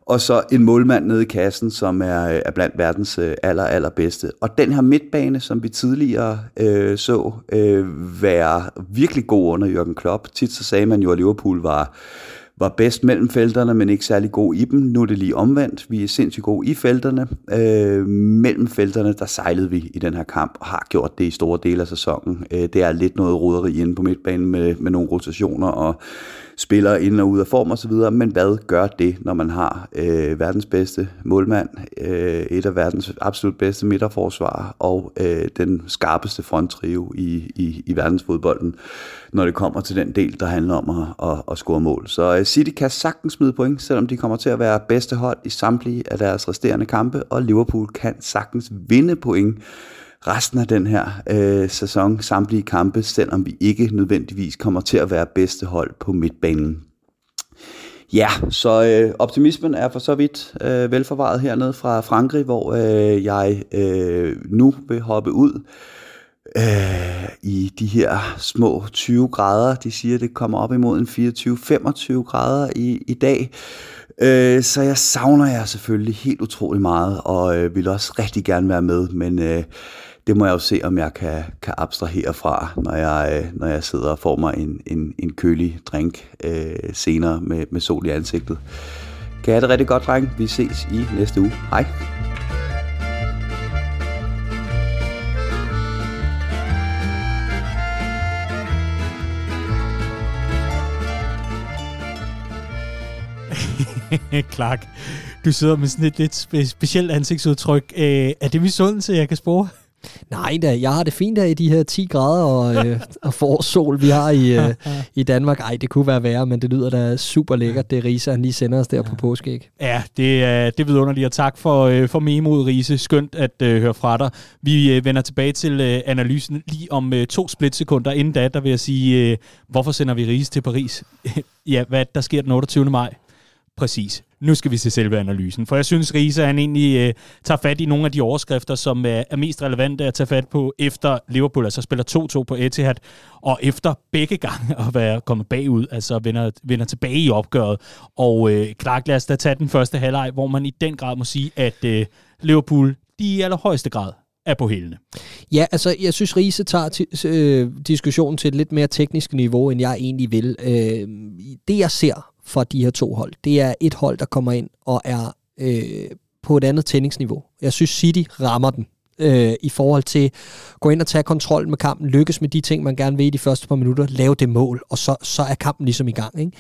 Og så en målmand nede i kassen, som er, er blandt verdens øh, aller, allerbedste. Og den her midtbane, som vi tidligere øh, så øh, være virkelig god under Jürgen Klopp. Tit så sagde man jo, at Liverpool var var bedst mellem felterne, men ikke særlig god i dem. Nu er det lige omvendt. Vi er sindssygt gode i felterne. Øh, mellem felterne, der sejlede vi i den her kamp, og har gjort det i store dele af sæsonen. Øh, det er lidt noget roderi inde på midtbanen med, med nogle rotationer og spillere ind og ud af form osv., men hvad gør det, når man har øh, verdens bedste målmand, øh, et af verdens absolut bedste midterforsvar og øh, den skarpeste fronttrio i, i, i verdensfodbolden, når det kommer til den del, der handler om at, at, at score mål. Så øh, City kan sagtens smide point, selvom de kommer til at være bedste hold i samtlige af deres resterende kampe, og Liverpool kan sagtens vinde point resten af den her øh, sæson, samtlige kampe, selvom vi ikke nødvendigvis kommer til at være bedste hold på midtbanen. Ja, så øh, optimismen er for så vidt øh, velforvaret hernede fra Frankrig, hvor øh, jeg øh, nu vil hoppe ud øh, i de her små 20 grader. De siger, at det kommer op imod en 24-25 grader i, i dag. Øh, så jeg savner jer selvfølgelig helt utrolig meget, og øh, vil også rigtig gerne være med, men øh, det må jeg jo se, om jeg kan, kan abstrahere fra, når jeg, når jeg sidder og får mig en, en, en kølig drink øh, senere med, med sol i ansigtet. Kan jeg have det rigtig godt, dreng. Vi ses i næste uge. Hej. Clark, du sidder med sådan et lidt spe- specielt ansigtsudtryk. Øh, er det misundelse, jeg kan spore? Nej da, jeg har det fint der i de her 10 grader og, øh, og forårssol, vi har i, øh, i Danmark. Ej, det kunne være værre, men det lyder da super lækkert, det Risa, han lige sender os der ja. på påskeæg. Ja, det er, det er vidunderligt, og tak for, øh, for memoet, Riese. Skønt at øh, høre fra dig. Vi øh, vender tilbage til øh, analysen lige om øh, to splitsekunder. Inden da, der vil jeg sige, øh, hvorfor sender vi Riese til Paris? ja, hvad der sker den 28. maj? Præcis. Nu skal vi se selve analysen. For jeg synes, Riese han egentlig øh, tager fat i nogle af de overskrifter, som øh, er mest relevante at tage fat på efter Liverpool, altså spiller 2-2 på Etihad, og efter begge gange at være kommet bagud, altså vender, vender tilbage i opgøret. Og øh, Clark, lad os da tage den første halvleg, hvor man i den grad må sige, at øh, Liverpool, de i allerhøjeste grad er på hælene. Ja, altså jeg synes, Riese tager t- øh, diskussionen til et lidt mere teknisk niveau, end jeg egentlig vil. Øh, det jeg ser fra de her to hold. Det er et hold, der kommer ind og er øh, på et andet tændingsniveau. Jeg synes, City rammer den øh, i forhold til at gå ind og tage kontrol med kampen, lykkes med de ting, man gerne vil i de første par minutter, lave det mål, og så, så er kampen ligesom i gang. Ikke?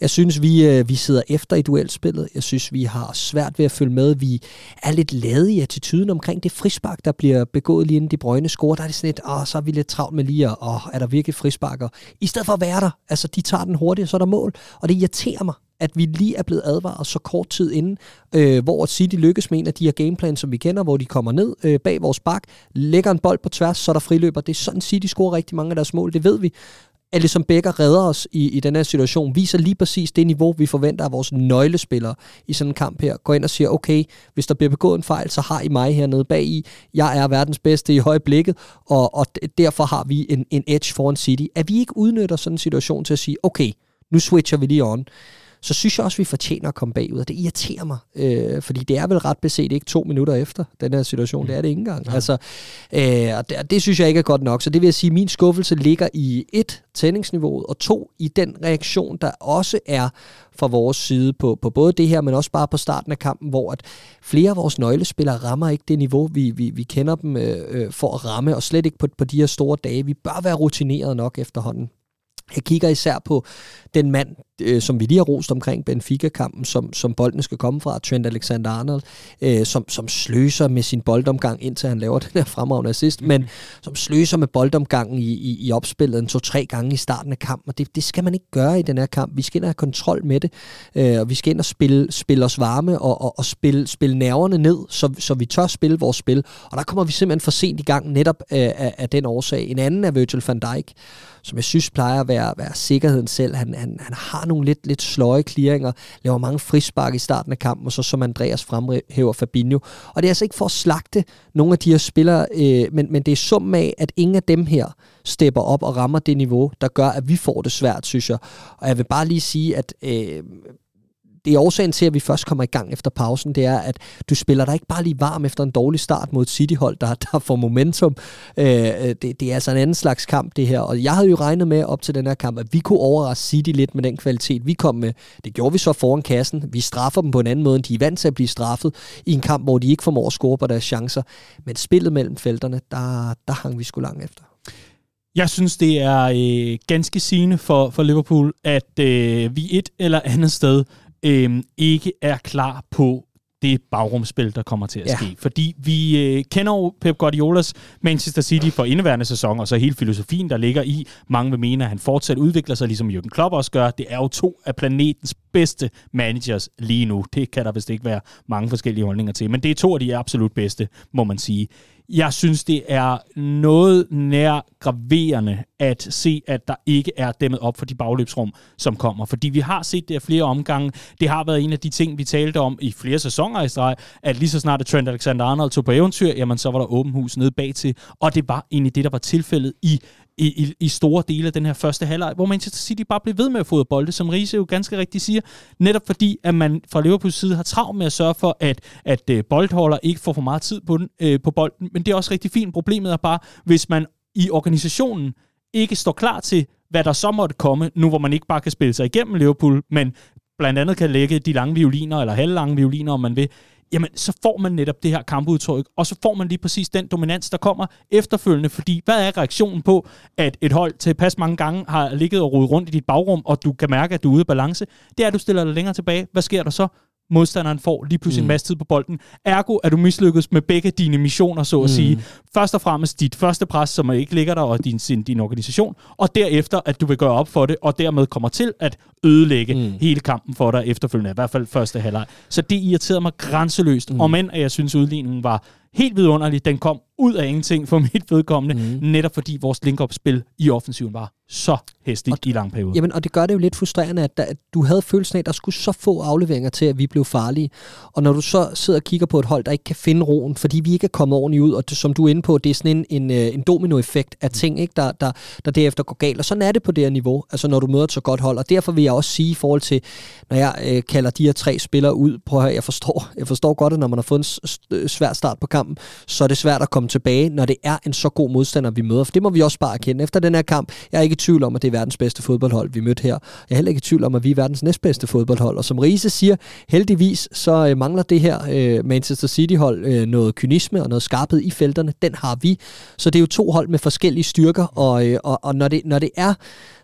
Jeg synes, vi, øh, vi sidder efter i duelspillet. Jeg synes, vi har svært ved at følge med. Vi er lidt lade i attituden omkring det frispark, der bliver begået lige inden de brøgne score. Der er det sådan lidt, åh, så er vi lidt travlt med lige, og åh, er der virkelig frisparker? I stedet for at være der, altså de tager den hurtigt, så er der mål. Og det irriterer mig, at vi lige er blevet advaret så kort tid inden, øh, hvor City lykkes med en af de her gameplan, som vi kender, hvor de kommer ned øh, bag vores bak, lægger en bold på tværs, så er der friløber. Det er sådan, City scorer rigtig mange af deres mål, det ved vi Alisson Becker redder os i, i den her situation, viser lige præcis det niveau, vi forventer af vores nøglespillere i sådan en kamp her. Går ind og siger, okay, hvis der bliver begået en fejl, så har I mig hernede bag i. Jeg er verdens bedste i højblikket, og, og derfor har vi en, en edge foran City. At vi ikke udnytter sådan en situation til at sige, okay, nu switcher vi lige on så synes jeg også, vi fortjener at komme bagud, og det irriterer mig, øh, fordi det er vel ret beset ikke to minutter efter den her situation, det er det ikke engang. Ja. Altså, øh, og det, det synes jeg ikke er godt nok, så det vil jeg sige, at min skuffelse ligger i et, tændingsniveauet, og to, i den reaktion, der også er fra vores side på, på både det her, men også bare på starten af kampen, hvor at flere af vores nøglespillere rammer ikke det niveau, vi, vi, vi kender dem øh, øh for at ramme, og slet ikke på, på de her store dage. Vi bør være rutineret nok efterhånden. Jeg kigger især på den mand, øh, som vi lige har rost omkring Benfica-kampen, som, som bolden skal komme fra, Trent Alexander-Arnold, øh, som, som sløser med sin boldomgang, indtil han laver den her fremragende assist, mm. men som sløser med boldomgangen i, i, i opspillet en to-tre gange i starten af kampen, og det, det skal man ikke gøre i den her kamp. Vi skal ind og have kontrol med det, øh, og vi skal ind og spille, spille os varme og, og, og spille, spille nerverne ned, så, så vi tør spille vores spil, og der kommer vi simpelthen for sent i gang netop af, af, af den årsag. En anden er Virgil van Dijk, som jeg synes plejer at være, være sikkerheden selv. Han, han, han har nogle lidt, lidt sløje clearinger, laver mange frispark i starten af kampen, og så som Andreas fremhæver Fabinho. Og det er altså ikke for at slagte nogle af de her spillere, øh, men, men det er summen af, at ingen af dem her stepper op og rammer det niveau, der gør, at vi får det svært, synes jeg. Og jeg vil bare lige sige, at øh, det er årsagen til, at vi først kommer i gang efter pausen, det er, at du spiller dig ikke bare lige varm efter en dårlig start mod City-hold, der, der får momentum. Øh, øh, det, det er altså en anden slags kamp, det her. Og jeg havde jo regnet med op til den her kamp, at vi kunne overraske City lidt med den kvalitet, vi kom med. Det gjorde vi så foran kassen. Vi straffer dem på en anden måde, end de er vant til at blive straffet i en kamp, hvor de ikke formår at score på deres chancer. Men spillet mellem felterne, der, der hang vi sgu langt efter. Jeg synes, det er øh, ganske sigende for, for Liverpool, at øh, vi et eller andet sted øh, ikke er klar på det bagrumspil, der kommer til at ja. ske. Fordi vi øh, kender jo Pep Guardiolas Manchester City for indeværende sæson, og så hele filosofien, der ligger i. Mange vil mene, at han fortsat udvikler sig, ligesom Jürgen Klopp også gør. Det er jo to af planetens bedste managers lige nu. Det kan der vist ikke være mange forskellige holdninger til, men det er to af de absolut bedste, må man sige. Jeg synes, det er noget nær graverende at se, at der ikke er dæmmet op for de bagløbsrum, som kommer. Fordi vi har set det af flere omgange. Det har været en af de ting, vi talte om i flere sæsoner i streg, at lige så snart at Trent Alexander-Arnold tog på eventyr, jamen så var der åben hus nede bag til. Og det var egentlig det, der var tilfældet i i, i, i store dele af den her første halvleg, hvor Manchester City bare blev ved med at få bolde, som Riese jo ganske rigtigt siger, netop fordi, at man fra Liverpools side har travlt med at sørge for, at, at øh, boldholder ikke får for meget tid på, den, øh, på bolden, men det er også rigtig fint. Problemet er bare, hvis man i organisationen ikke står klar til, hvad der så måtte komme, nu hvor man ikke bare kan spille sig igennem Liverpool, men blandt andet kan lægge de lange violiner, eller halvlange violiner, om man vil, jamen så får man netop det her kampudtryk, og så får man lige præcis den dominans, der kommer efterfølgende, fordi hvad er reaktionen på, at et hold til pas mange gange har ligget og rodet rundt i dit bagrum, og du kan mærke, at du er ude af balance, det er, at du stiller dig længere tilbage. Hvad sker der så? Modstanderen får lige pludselig mm. en masse tid på bolden. Ergo er du mislykkedes med begge dine missioner, så at mm. sige. Først og fremmest dit første pres, som ikke ligger der, og din, sin, din organisation, og derefter, at du vil gøre op for det, og dermed kommer til at ødelægge mm. hele kampen for dig efterfølgende, i hvert fald første halvleg. Så det irriterede mig grænseløst, mm. og men at jeg synes, udligningen var helt vidunderlig. Den kom ud af ingenting for mit vedkommende, mm. netop fordi vores link-up-spil i offensiven var så hæstigt og, i lang periode. Jamen, og det gør det jo lidt frustrerende, at, der, at du havde følelsen af, at der skulle så få afleveringer til, at vi blev farlige. Og når du så sidder og kigger på et hold, der ikke kan finde roen, fordi vi ikke er kommet ordentligt ud, og det, som du er inde på, det er sådan en, en, øh, en dominoeffekt af ting, ikke, der, der, der derefter går galt. Og sådan er det på det her niveau, altså når du møder et så godt hold. Og derfor vil jeg også sige i forhold til, når jeg øh, kalder de her tre spillere ud, prøv at jeg forstår, jeg forstår godt, at når man har fået en svær start på kampen, så er det svært at komme tilbage, når det er en så god modstander, vi møder. For det må vi også bare erkende. Efter den her kamp, jeg er ikke i tvivl om, at det er verdens bedste fodboldhold, vi mødte her. Jeg er heller ikke i tvivl om, at vi er verdens næstbedste fodboldhold. Og som Riese siger, heldigvis så øh, mangler det her øh, Manchester City-hold øh, noget kynisme og noget skarphed i felterne. Den har vi. Så det er jo to hold med forskellige styrker, og, øh, og, og når, det, når det er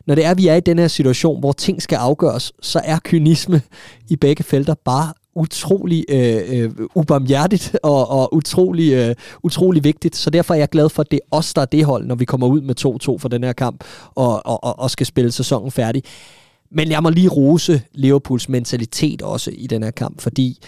når det er, at vi er i den her situation, hvor ting skal afgøres, så er kynisme i begge felter bare utrolig øh, øh, ubarmhjertigt og, og utrolig, øh, utrolig vigtigt. Så derfor er jeg glad for, at det er os, der er det hold, når vi kommer ud med 2-2 for den her kamp og, og, og, og skal spille sæsonen færdig. Men jeg må lige rose Liverpools mentalitet også i den her kamp, fordi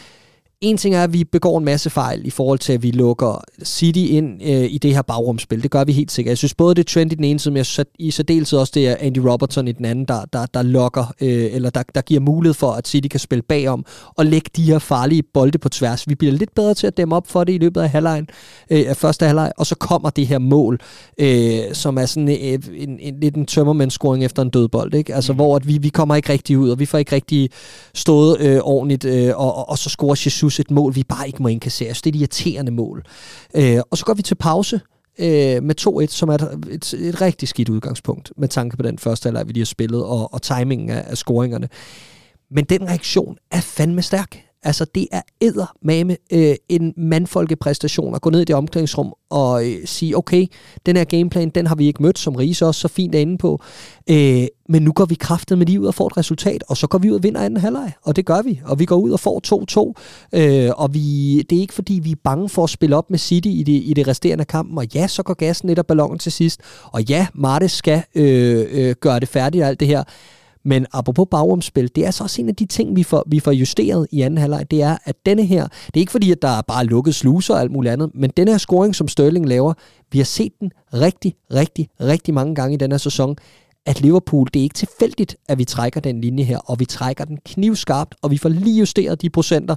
en ting er, at vi begår en masse fejl i forhold til, at vi lukker City ind øh, i det her bagrumspil. Det gør vi helt sikkert. Jeg synes både, det er Trent i den ene side, men jeg synes i særdeleshed også, det er Andy Robertson i den anden, der, der, der lokker, øh, eller der, der giver mulighed for, at City kan spille bagom og lægge de her farlige bolde på tværs. Vi bliver lidt bedre til at dæmme op for det i løbet af, halvlejen, øh, af første halvleg, og så kommer det her mål, øh, som er sådan øh, en, en, lidt en tømmermændscoring efter en dødbold. Ikke? Altså, mm. hvor at vi, vi kommer ikke rigtig ud, og vi får ikke rigtig stået øh, ordentligt, øh, og, og, og så scorer Jesus et mål, vi bare ikke må indkassere. Så det er et irriterende mål. Øh, og så går vi til pause øh, med 2-1, som er et, et, et rigtig skidt udgangspunkt, med tanke på den første halvleg, vi lige har spillet, og, og timingen af, af scoringerne. Men den reaktion er fandme stærk. Altså, det er eddermame øh, en mandfolkepræstation at gå ned i det omklædningsrum og øh, sige, okay, den her gameplan, den har vi ikke mødt, som Riese også så fint er inde på, øh, men nu går vi kraftet med lige ud og får et resultat, og så går vi ud og vinder anden halvleg, og det gør vi, og vi går ud og får 2-2, øh, og vi, det er ikke fordi, vi er bange for at spille op med City i det, i det resterende af kampen, og ja, så går gassen lidt af ballonen til sidst, og ja, Martes skal øh, øh, gøre det færdigt og alt det her, men apropos bagomspil, det er så også en af de ting, vi får, vi får justeret i anden halvleg, det er, at denne her, det er ikke fordi, at der er bare lukket sluser og alt muligt andet, men denne her scoring, som Sterling laver, vi har set den rigtig, rigtig, rigtig mange gange i den her sæson, at Liverpool, det er ikke tilfældigt, at vi trækker den linje her, og vi trækker den knivskarpt, og vi får lige justeret de procenter,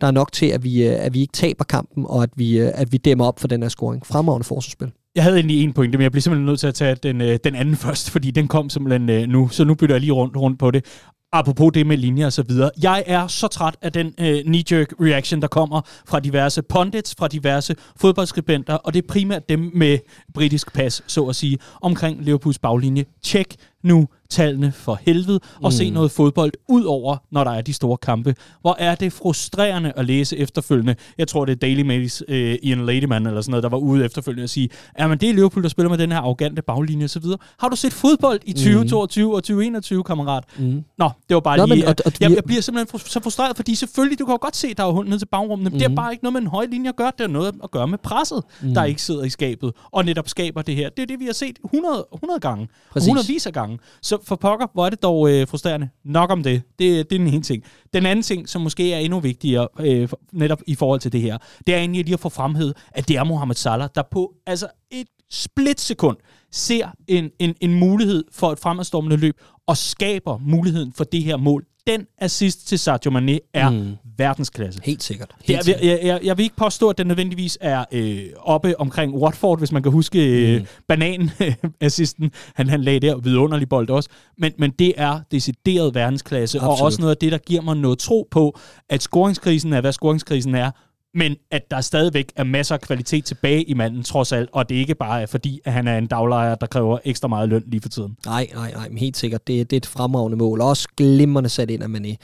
der er nok til, at vi, øh, at vi ikke taber kampen, og at vi, øh, at vi dæmmer op for den her scoring. Fremragende forsvarsspil. Jeg havde egentlig en pointe, men jeg bliver simpelthen nødt til at tage den, øh, den anden først, fordi den kom simpelthen øh, nu, så nu bytter jeg lige rundt, rundt på det. Apropos det med linjer og så videre. Jeg er så træt af den øh, knee-jerk reaction, der kommer fra diverse pundits, fra diverse fodboldskribenter, og det er primært dem med britisk pas, så at sige, omkring Liverpools baglinje. Tjek nu tallene for helvede, og mm. se noget fodbold ud over, når der er de store kampe. Hvor er det frustrerende at læse efterfølgende. Jeg tror, det er Daily Mails øh, Ian Ladyman eller sådan noget, der var ude efterfølgende og sige, ja, men det er Liverpool, der spiller med den her arrogante baglinje og så videre. Har du set fodbold i 2022 mm. og 2021, kammerat? Mm. Nå, det var bare Nå, lige... Men, og, og, jeg, jeg bliver simpelthen så frustreret, fordi selvfølgelig, du kan jo godt se, der er hund ned til bagrummet, men mm. det er bare ikke noget med en høj linje at gøre. Det er noget at gøre med presset, mm. der ikke sidder i skabet, og netop skaber det her. Det er det, vi har set 100, 100 gange, Præcis. 100 vis af gange. Så for pokker, hvor er det dog øh, frustrerende. Nok om det. det. Det er den ene ting. Den anden ting, som måske er endnu vigtigere, øh, netop i forhold til det her, det er egentlig lige at få fremhed, at det er Mohamed Salah, der på altså et splitsekund ser en, en, en mulighed for et fremadstormende løb, og skaber muligheden for det her mål den assist til Sadio Mane er mm. verdensklasse. Helt sikkert. Helt jeg, jeg, jeg, jeg vil ikke påstå, at den nødvendigvis er øh, oppe omkring Watford, hvis man kan huske øh, mm. banan-assisten, han, han lagde der vidunderlig bold også. Men, men det er decideret verdensklasse, Absolut. og også noget af det, der giver mig noget tro på, at scoringskrisen er, hvad scoringskrisen er, men at der stadigvæk er masser af kvalitet tilbage i manden, trods alt, og det ikke bare er fordi, at han er en daglejer, der kræver ekstra meget løn lige for tiden. Nej, nej, nej, men helt sikkert. Det, det er et fremragende mål. Også glimrende sat ind af Mané.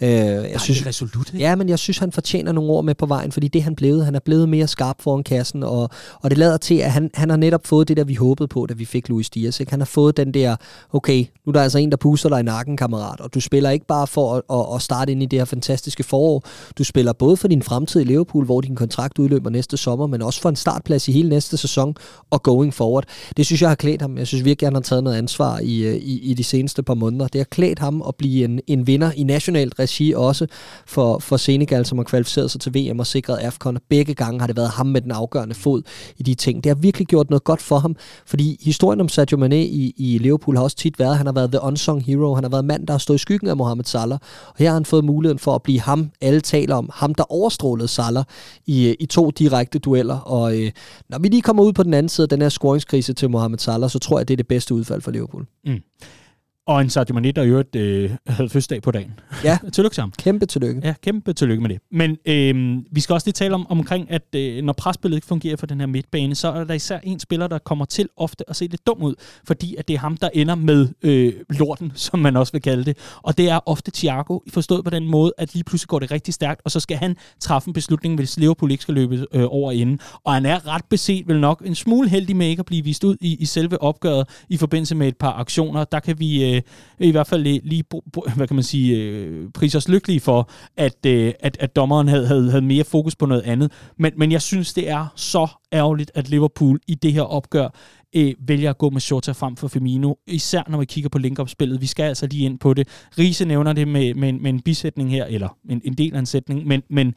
Øh, jeg synes, resolut, ikke? Ja, men jeg synes, han fortjener nogle ord med på vejen, fordi det er han blevet. Han er blevet mere skarp foran kassen, og, og det lader til, at han, han har netop fået det, der vi håbede på, da vi fik Luis Diaz. Ikke? Han har fået den der, okay, nu er der altså en, der puster dig i nakken, kammerat, og du spiller ikke bare for at, at, at starte ind i det her fantastiske forår. Du spiller både for din fremtid i Liverpool, hvor din kontrakt udløber næste sommer, men også for en startplads i hele næste sæson og going forward. Det synes jeg har klædt ham. Jeg synes virkelig, han har taget noget ansvar i, øh, i, i de seneste par måneder. Det har klædt ham at blive en, en vinder i nationalt regi også for, for Senegal, som har kvalificeret sig til VM og sikret AFCON. Begge gange har det været ham med den afgørende fod i de ting. Det har virkelig gjort noget godt for ham, fordi historien om Sadio Mane i, i Liverpool har også tit været, at han har været the unsung hero. Han har været mand, der har stået i skyggen af Mohamed Salah. Og her har han fået muligheden for at blive ham, alle taler om. Ham, der overstrålede Salah i, i to direkte dueller. Og øh, når vi lige kommer ud på den anden side af den her scoringskrise til Mohamed Salah, så tror jeg, det er det bedste udfald for Liverpool. Mm. Og en Sadio Mane, der i øvrigt øh, havde fødselsdag på dagen. Ja. tillykke sammen. Kæmpe tillykke. Ja, kæmpe tillykke med det. Men øh, vi skal også lige tale om omkring, at øh, når presspillet ikke fungerer for den her midtbane, så er der især en spiller, der kommer til ofte at se lidt dum ud, fordi at det er ham, der ender med øh, lorten, som man også vil kalde det. Og det er ofte Thiago, forstået på den måde, at lige pludselig går det rigtig stærkt, og så skal han træffe en beslutning, hvis Liverpool ikke skal løbe øh, over inden. Og han er ret beset vel nok en smule heldig med ikke at blive vist ud i, i selve opgøret i forbindelse med et par aktioner. Der kan vi... Øh, Øh, i hvert fald lige, hvad kan man sige, øh, prise os lykkelige for, at, øh, at, at dommeren havde, havde, havde mere fokus på noget andet. Men, men jeg synes, det er så ærgerligt, at Liverpool i det her opgør øh, vælger at gå med Shota frem for Firmino, især når vi kigger på link-up-spillet. Vi skal altså lige ind på det. Riese nævner det med, med, med en bisætning her, eller en, en del af en sætning, men, men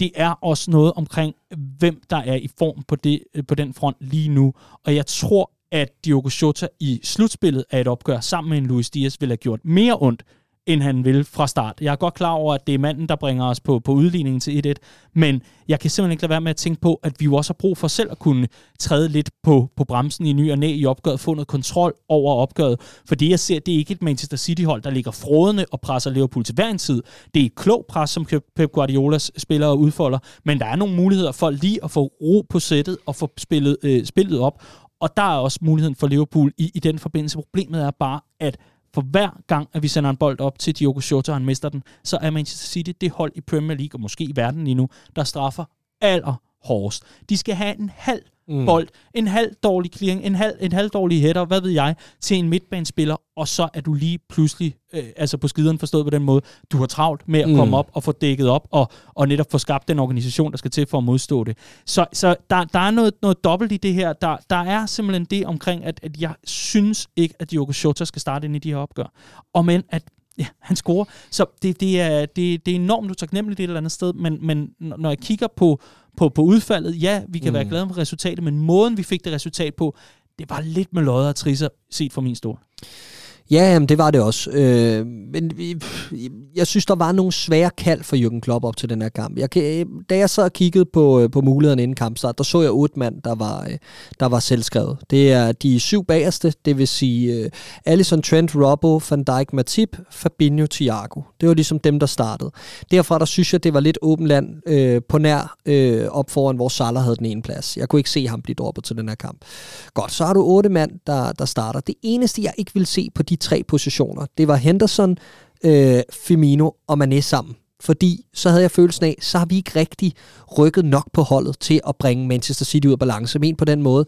det er også noget omkring, hvem der er i form på, det, øh, på den front lige nu. Og jeg tror, at Diogo Jota i slutspillet af et opgør sammen med en Luis Diaz ville have gjort mere ondt, end han vil fra start. Jeg er godt klar over, at det er manden, der bringer os på, på udligningen til 1-1, men jeg kan simpelthen ikke lade være med at tænke på, at vi jo også har brug for selv at kunne træde lidt på, på bremsen i ny og næ i opgøret, få noget kontrol over opgøret, for det jeg ser, det er ikke et Manchester City-hold, der ligger frodende og presser Liverpool til hver en tid. Det er et klogt pres, som Pep Guardiolas spiller og udfolder, men der er nogle muligheder for lige at få ro på sættet og få spillet, øh, spillet op, og der er også muligheden for Liverpool i, i den forbindelse. Problemet er bare, at for hver gang, at vi sender en bold op til Diogo Jota, og han mister den, så er Manchester City det hold i Premier League, og måske i verden lige nu, der straffer aller hårdest. De skal have en halv mm. bold, en halv dårlig clearing, en halv, en halv dårlig header, hvad ved jeg, til en midtbanespiller, og så er du lige pludselig, øh, altså på skideren forstået på den måde, du har travlt med at mm. komme op og få dækket op, og, og netop få skabt den organisation, der skal til for at modstå det. Så, så der, der er noget, noget dobbelt i det her. Der, der er simpelthen det omkring, at, at jeg synes ikke, at Diogo Jota skal starte ind i de her opgør. Og men at ja, han scorer. Så det, det, er, det, det er enormt utaknemmeligt et eller andet sted, men, men når jeg kigger på, på, på udfaldet, ja, vi kan mm. være glade for resultatet, men måden, vi fik det resultat på, det var lidt med lodder og trisser, set fra min stol. Ja, jamen, det var det også. Øh, men jeg synes, der var nogle svære kald for Jürgen Klopp op til den her kamp. Jeg, da jeg så kiggede på, øh, på mulighederne inden kampstart, der så jeg otte mand, der var, øh, der var selvskrevet. Det er de syv bagerste, det vil sige uh, Alisson, Trent, Robbo, Van Dijk, Matip, Fabinho, Thiago. Det var ligesom dem, der startede. Derfra der synes jeg, det var lidt åben land øh, på nær øh, op foran, hvor Salah havde den ene plads. Jeg kunne ikke se ham blive droppet til den her kamp. Godt, så har du otte mand, der, der starter. Det eneste, jeg ikke vil se på de tre positioner. Det var Henderson, øh, Firmino og Mané sammen. Fordi så havde jeg følelsen af, så har vi ikke rigtig rykket nok på holdet til at bringe Manchester City ud af balance. Men på den måde,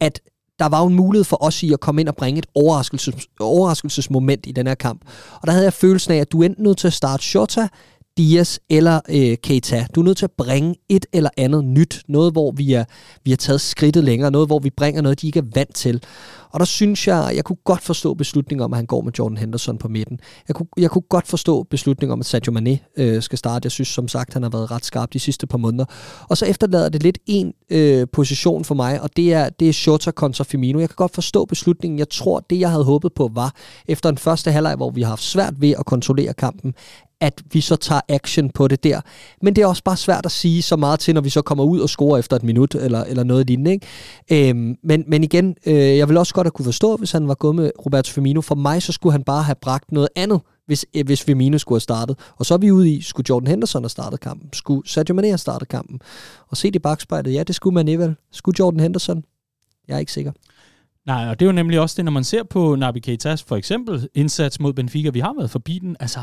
at der var jo en mulighed for os i at komme ind og bringe et overraskelses, overraskelsesmoment i den her kamp. Og der havde jeg følelsen af, at du enten nødt til at starte Shota, Dias eller øh, Keita. Du er nødt til at bringe et eller andet nyt. Noget, hvor vi, er, vi har taget skridtet længere. Noget, hvor vi bringer noget, de ikke er vant til. Og der synes jeg, jeg kunne godt forstå beslutningen om, at han går med Jordan Henderson på midten. Jeg kunne, jeg kunne godt forstå beslutningen om, at Sadio Mane øh, skal starte. Jeg synes som sagt, han har været ret skarp de sidste par måneder. Og så efterlader det lidt en øh, position for mig, og det er, det er Shota kontra Firmino. Jeg kan godt forstå beslutningen. Jeg tror, det jeg havde håbet på var, efter den første halvleg, hvor vi har haft svært ved at kontrollere kampen, at vi så tager action på det der. Men det er også bare svært at sige så meget til, når vi så kommer ud og scorer efter et minut, eller, eller noget lignende. Ikke? Øhm, men, men igen, øh, jeg vil også godt have kunne forstå, hvis han var gået med Roberto Firmino. For mig, så skulle han bare have bragt noget andet, hvis, øh, hvis Firmino skulle have startet. Og så er vi ude i, skulle Jordan Henderson have startet kampen? Skulle Sadio Mane have startet kampen? Og se det bagspejlet, ja, det skulle man alligevel. Skulle Jordan Henderson? Jeg er ikke sikker. Nej, og det er jo nemlig også det, når man ser på Naby Keitas for eksempel indsats mod Benfica, vi har været forbi den, altså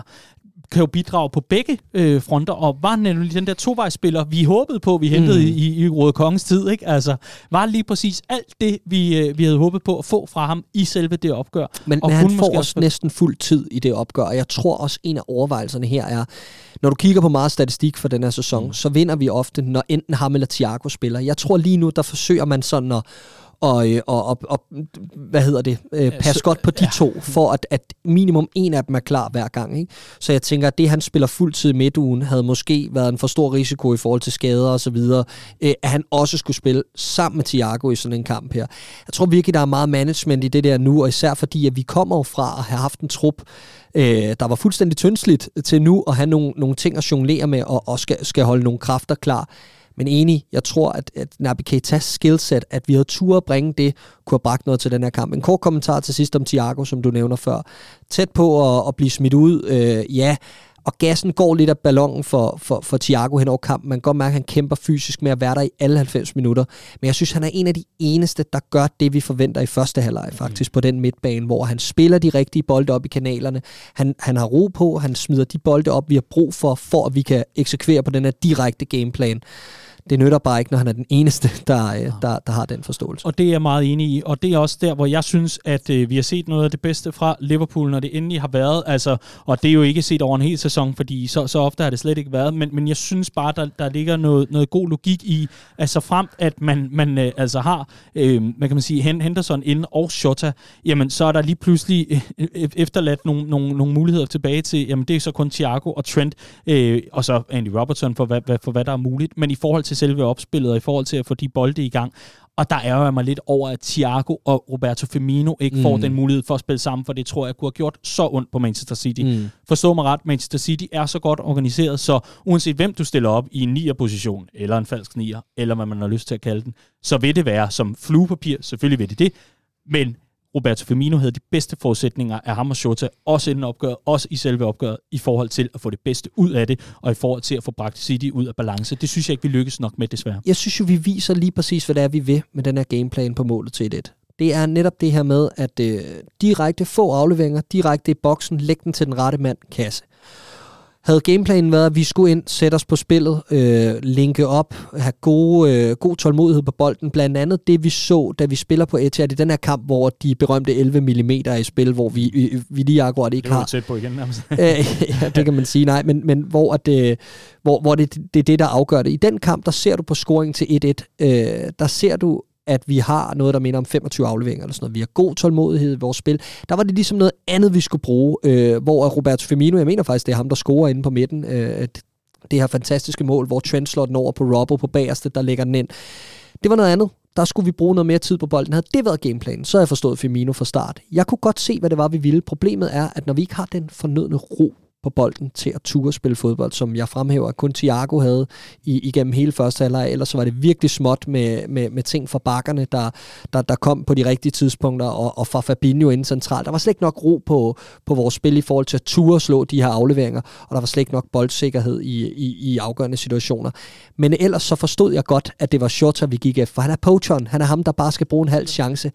kan jo bidrage på begge øh, fronter, og var nemlig den der tovejsspiller, vi håbede på, vi hentede mm. i, i Røde Kongens tid, ikke? Altså, var lige præcis alt det, vi, øh, vi havde håbet på at få fra ham i selve det opgør. Men, og men han får også næsten fuld tid i det opgør, og jeg tror også, en af overvejelserne her er, når du kigger på meget statistik for den her sæson, mm. så vinder vi ofte, når enten ham eller Thiago spiller. Jeg tror lige nu, der forsøger man sådan at og, øh, og, og, og hvad hedder det, øh, passe godt på de ja. to, for at, at minimum en af dem er klar hver gang. Ikke? Så jeg tænker, at det, han spiller fuldtid i midtugen, havde måske været en for stor risiko i forhold til skader og så videre, øh, at han også skulle spille sammen med Thiago i sådan en kamp her. Jeg tror virkelig, der er meget management i det der nu, og især fordi, at vi kommer fra at have haft en trup, øh, der var fuldstændig tyndsligt til nu at have nogle, nogle ting at jonglere med, og, og skal, skal holde nogle kræfter klar. Men enig, jeg tror, at, at Naby Keitas skillset, at vi havde tur at bringe det, kunne have bragt noget til den her kamp. En kort kommentar til sidst om Thiago, som du nævner før. Tæt på at, at blive smidt ud, øh, ja, og gassen går lidt af ballonen for, for, for Thiago hen over kampen. Man kan godt mærke, at han kæmper fysisk med at være der i alle 90 minutter. Men jeg synes, han er en af de eneste, der gør det, vi forventer i første halvleg faktisk, mm. på den midtbane, hvor han spiller de rigtige bolde op i kanalerne. Han, han har ro på, han smider de bolde op, vi har brug for, for at vi kan eksekvere på den her direkte gameplan det nytter bare ikke, når han er den eneste, der, øh, der, der har den forståelse. Og det er jeg meget enig i, og det er også der, hvor jeg synes, at øh, vi har set noget af det bedste fra Liverpool, når det endelig har været, altså, og det er jo ikke set over en hel sæson, fordi så, så ofte har det slet ikke været, men, men jeg synes bare, der, der ligger noget, noget god logik i, altså frem, at man, man øh, altså har, øh, hvad kan man sige, Henderson ind og Shota, jamen så er der lige pludselig øh, øh, efterladt nogle, nogle, nogle muligheder tilbage til, jamen det er så kun Thiago og Trent, øh, og så Andy Robertson for hvad, for hvad der er muligt, men i forhold til selve opspillet, og i forhold til at få de bolde i gang, og der er jeg mig lidt over, at Thiago og Roberto Firmino ikke mm. får den mulighed for at spille sammen, for det tror jeg kunne have gjort så ondt på Manchester City. Mm. Forstå mig ret, Manchester City er så godt organiseret, så uanset hvem du stiller op i en nier-position, eller en falsk nier, eller hvad man har lyst til at kalde den, så vil det være som fluepapir, selvfølgelig vil det det, men Roberto Firmino havde de bedste forudsætninger af ham og Shota, også inden opgøret, også i selve opgøret, i forhold til at få det bedste ud af det, og i forhold til at få bragt City ud af balance. Det synes jeg ikke, vi lykkes nok med, desværre. Jeg synes jo, vi viser lige præcis, hvad det er, vi vil med den her gameplan på målet til 1 det er netop det her med, at øh, direkte få afleveringer, direkte i boksen, læg den til den rette mand, kasse havde gameplanen været, at vi skulle ind, sætte os på spillet, øh, linke op, have gode, øh, god tålmodighed på bolden. Blandt andet det, vi så, da vi spiller på Etihad i den her kamp, hvor de berømte 11 mm i spil, hvor vi, vi, vi lige akkurat ikke har... Det tæt på igen nærmest. øh, ja, det kan man sige, nej, men, men hvor, at, øh, hvor, hvor det, det er det, der afgør det. I den kamp, der ser du på scoring til 1-1, øh, der ser du at vi har noget, der minder om 25 afleveringer eller sådan noget. Vi har god tålmodighed i vores spil. Der var det ligesom noget andet, vi skulle bruge, øh, hvor Roberto Firmino, jeg mener faktisk, det er ham, der scorer inde på midten, øh, det her fantastiske mål, hvor Trent slår den over på Robbo på bagerste, der lægger den ind. Det var noget andet. Der skulle vi bruge noget mere tid på bolden. Havde det været gameplanen, så havde jeg forstået Firmino fra start. Jeg kunne godt se, hvad det var, vi ville. Problemet er, at når vi ikke har den fornødne ro på bolden til at ture spille fodbold, som jeg fremhæver, at kun Thiago havde i, igennem hele første halvleg. Ellers så var det virkelig småt med, med, med ting fra bakkerne, der, der, der kom på de rigtige tidspunkter, og, og fra Fabinho inden centralt. Der var slet ikke nok ro på, på vores spil i forhold til at ture slå de her afleveringer, og der var slet ikke nok boldsikkerhed i, i, i afgørende situationer. Men ellers så forstod jeg godt, at det var Shota, vi gik efter. For han er poacheren. Han er ham, der bare skal bruge en halv chance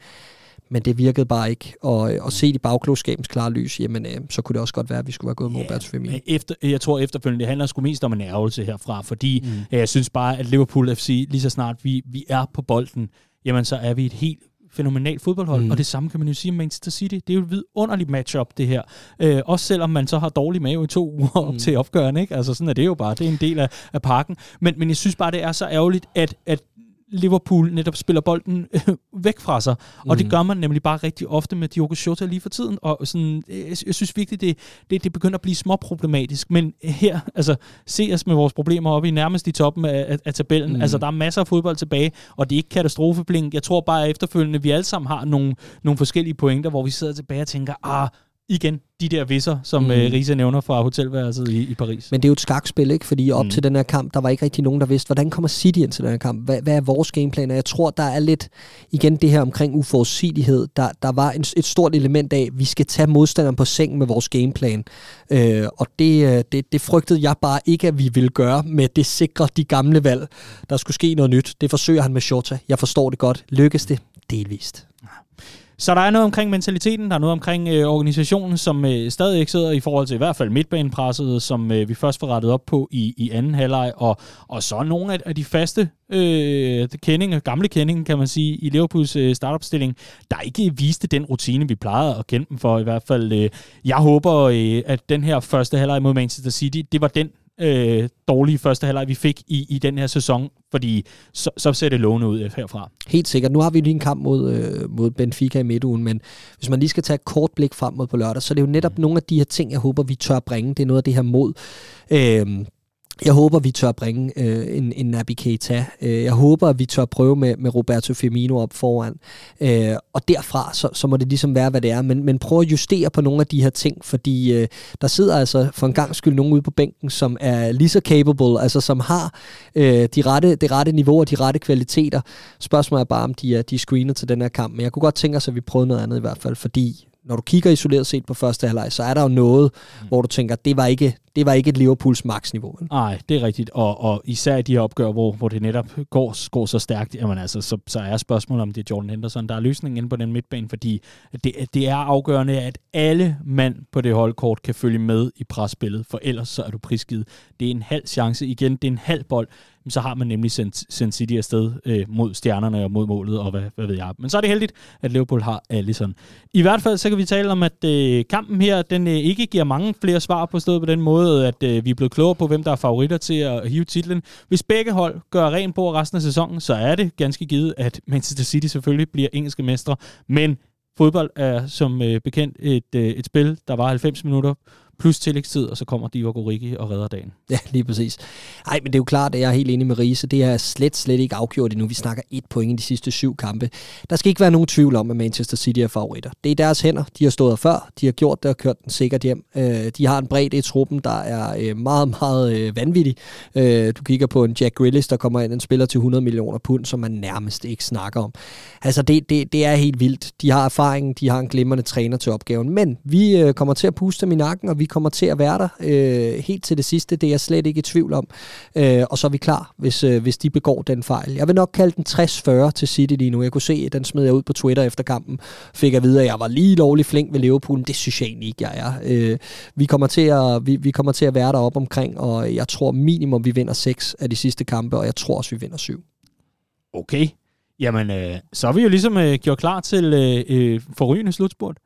men det virkede bare ikke. Og, og set i bagklogskabens klare lys, jamen, øh, så kunne det også godt være, at vi skulle være gået med Roberto Firmino. Efter, jeg tror efterfølgende, det handler sgu mest om en ærgelse herfra, fordi mm. jeg synes bare, at Liverpool FC, lige så snart vi, vi er på bolden, jamen så er vi et helt fænomenalt fodboldhold, mm. og det samme kan man jo sige om Manchester City. Det er jo et vidunderligt matchup, det her. Øh, også selvom man så har dårlig mave i to uger mm. til opgøren, ikke? Altså sådan er det jo bare. Det er en del af, af parken. Men, men jeg synes bare, det er så ærgerligt, at, at Liverpool netop spiller bolden øh, væk fra sig. Og mm. det gør man nemlig bare rigtig ofte med Diogo Jota lige for tiden. Og sådan, jeg, jeg synes virkelig, det, det, det begynder at blive småproblematisk. Men her, altså, se os med vores problemer oppe i nærmest i toppen af, af, af tabellen. Mm. Altså, der er masser af fodbold tilbage, og det er ikke katastrofeblink. Jeg tror bare, at efterfølgende, vi alle sammen har nogle, nogle forskellige pointer, hvor vi sidder tilbage og tænker, ah, igen, de der visser, som mm. øh, Risa nævner fra hotelværelset i, i Paris. Men det er jo et skakspil, ikke? Fordi op mm. til den her kamp, der var ikke rigtig nogen, der vidste, hvordan kommer City ind til den her kamp? Hvad, hvad er vores gameplan? Og jeg tror, der er lidt, igen det her omkring uforudsigelighed, der, der var en, et stort element af, at vi skal tage modstanderen på sengen med vores gameplan. Øh, og det, øh, det, det frygtede jeg bare ikke, at vi ville gøre med det sikre de gamle valg. Der skulle ske noget nyt. Det forsøger han med Shota. Jeg forstår det godt. Lykkes det? Delvist. Så der er noget omkring mentaliteten, der er noget omkring øh, organisationen, som øh, stadig ikke sidder i forhold til i hvert fald midtbanepresset, som øh, vi først får rettet op på i, i anden halvleg, og, og så nogle af, af de faste øh, kendinge, gamle kendinge, kan man sige, i Liverpools øh, startopstilling, der ikke viste den rutine, vi plejede at kende dem for i hvert fald. Øh, jeg håber, øh, at den her første halvleg mod Manchester City, det var den øh, dårlige første halvleg, vi fik i, i den her sæson, fordi så, så ser det lovende ud herfra. Helt sikkert. Nu har vi lige en kamp mod, øh, mod Benfica i midtugen, men hvis man lige skal tage et kort blik frem mod på lørdag, så er det jo netop mm. nogle af de her ting, jeg håber, vi tør bringe. Det er noget af det her mod. Øh, jeg håber, vi tør bringe øh, en, en Naby Keita. Øh, jeg håber, at vi tør prøve med, med Roberto Firmino op foran. Øh, og derfra, så, så må det ligesom være, hvad det er. Men, men prøv at justere på nogle af de her ting, fordi øh, der sidder altså for en gang skyld nogen ude på bænken, som er lige så capable, altså som har øh, de rette, det rette niveau og de rette kvaliteter. Spørgsmålet er bare, om de er, de er screenet til den her kamp. Men jeg kunne godt tænke os, at vi prøvede noget andet i hvert fald, fordi når du kigger isoleret set på første halvleg, så er der jo noget, mm. hvor du tænker, det var ikke, det var ikke et Liverpools maksniveau. Nej, det er rigtigt. Og, og især i de her opgør, hvor, hvor det netop går, går så stærkt, jamen altså, så, så er spørgsmålet, om det er Jordan Henderson, der er løsningen inde på den midtbane, fordi det, det er afgørende, at alle mand på det holdkort kan følge med i presspillet, for ellers så er du prisgivet. Det er en halv chance. Igen, det er en halv bold så har man nemlig sendt, sendt City afsted øh, mod stjernerne og mod målet, og hvad, hvad ved jeg. Men så er det heldigt, at Liverpool har Allison. I hvert fald så kan vi tale om, at øh, kampen her, den øh, ikke giver mange flere svar på stedet på den måde, at øh, vi er blevet klogere på, hvem der er favoritter til at hive titlen. Hvis begge hold gør rent på resten af sæsonen, så er det ganske givet, at Manchester City selvfølgelig bliver engelske mestre. Men fodbold er som øh, bekendt et, øh, et spil, der var 90 minutter plus tillægstid, og så kommer Divock Origi og redder dagen. Ja, lige præcis. Nej, men det er jo klart, at jeg er helt enig med Riese. Det er slet, slet ikke afgjort endnu. Vi snakker et point i de sidste syv kampe. Der skal ikke være nogen tvivl om, at Manchester City er favoritter. Det er deres hænder. De har stået før. De har gjort det og kørt den sikkert hjem. Øh, de har en bredde i truppen, der er øh, meget, meget øh, vanvittig. Du kigger på en Jack Grealish, der kommer ind en spiller til 100 millioner pund, som man nærmest ikke snakker om. Altså, det, det, det er helt vildt. De har erfaring, de har en glimrende træner til opgaven. Men vi kommer til at puste dem i nakken, og vi kommer til at være der øh, helt til det sidste. Det er jeg slet ikke i tvivl om. Øh, og så er vi klar, hvis, øh, hvis de begår den fejl. Jeg vil nok kalde den 60-40 til City lige nu. Jeg kunne se, at den smed jeg ud på Twitter efter kampen. Fik at vide, at jeg var lige lovlig flink ved Liverpool. Det synes jeg egentlig ikke, jeg er. Øh, vi, kommer til at, vi, vi kommer til at være deroppe omkring, og jeg tror minimum, vi vinder 6 af de sidste kampe, og jeg tror også, vi vinder 7. Okay. Jamen, øh, så er vi jo ligesom øh, gjort klar til øh, øh forrygende slutspurt.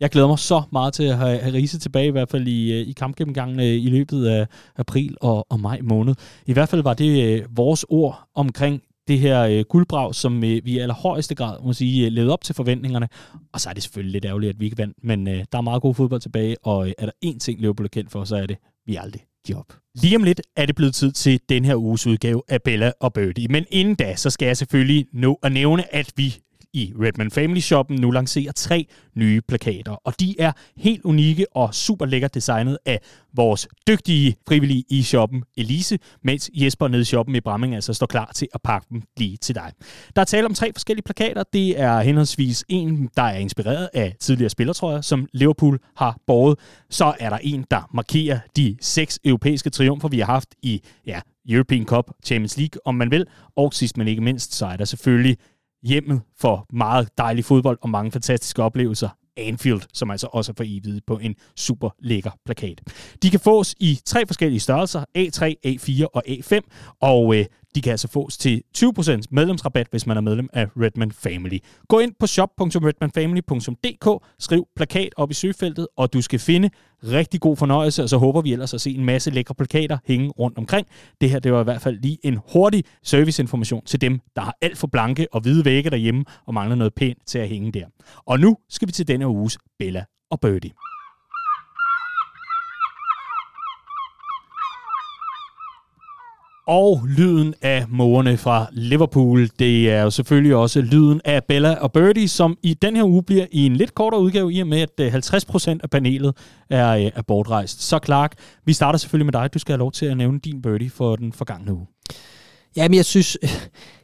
Jeg glæder mig så meget til at have, have Riese tilbage, i hvert fald i, øh, i kampgennemgangen øh, i løbet af april og, og maj måned. I hvert fald var det øh, vores ord omkring det her øh, guldbrag, som øh, vi i allerhøjeste grad må sige øh, levede op til forventningerne. Og så er det selvfølgelig lidt ærgerligt, at vi ikke vandt, men øh, der er meget god fodbold tilbage, og øh, er der én ting, Liverpool er kendt for, så er det, vi aldrig giver op. Lige om lidt er det blevet tid til den her uges udgave af Bella og Birdie. Men inden da, så skal jeg selvfølgelig nå at nævne, at vi i Redman Family Shoppen nu lancerer tre nye plakater, og de er helt unikke og super lækkert designet af vores dygtige frivillige i shoppen Elise, mens Jesper nede i shoppen i Bramming altså står klar til at pakke dem lige til dig. Der er tale om tre forskellige plakater. Det er henholdsvis en, der er inspireret af tidligere spillertrøjer, som Liverpool har båret. Så er der en, der markerer de seks europæiske triumfer, vi har haft i ja, European Cup, Champions League, om man vil. Og sidst men ikke mindst, så er der selvfølgelig hjemmet for meget dejlig fodbold og mange fantastiske oplevelser. Anfield, som altså også er for evigt på en super lækker plakat. De kan fås i tre forskellige størrelser, A3, A4 og A5, og øh, de kan altså fås til 20% medlemsrabat, hvis man er medlem af Redman Family. Gå ind på shop.redmanfamily.dk, skriv plakat op i søgefeltet, og du skal finde rigtig god fornøjelse, og så håber vi ellers at se en masse lækre plakater hænge rundt omkring. Det her, det var i hvert fald lige en hurtig serviceinformation til dem, der har alt for blanke og hvide vægge derhjemme, og mangler noget pænt til at hænge der. Og nu skal vi til denne uges Bella og Birdie. Og lyden af morerne fra Liverpool. Det er jo selvfølgelig også lyden af Bella og Birdie, som i den her uge bliver i en lidt kortere udgave, i og med at øh, 50% af panelet er, øh, er bortrejst. Så Clark, vi starter selvfølgelig med dig. Du skal have lov til at nævne din Birdie for den forgangne uge. Jamen, jeg synes,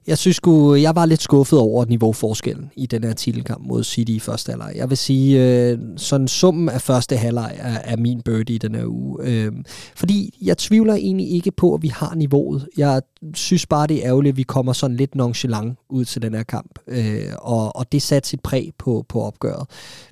jeg synes sgu, jeg var lidt skuffet over niveauforskellen i den her titelkamp mod City i første halvleg. Jeg vil sige, øh, sådan summen af første halvleg er, er min birdie i den her uge. Øh, fordi jeg tvivler egentlig ikke på, at vi har niveauet. Jeg synes bare, det er ærgerligt, at vi kommer sådan lidt nonchalant ud til den her kamp. Øh, og, og det satte sit præg på, på opgøret.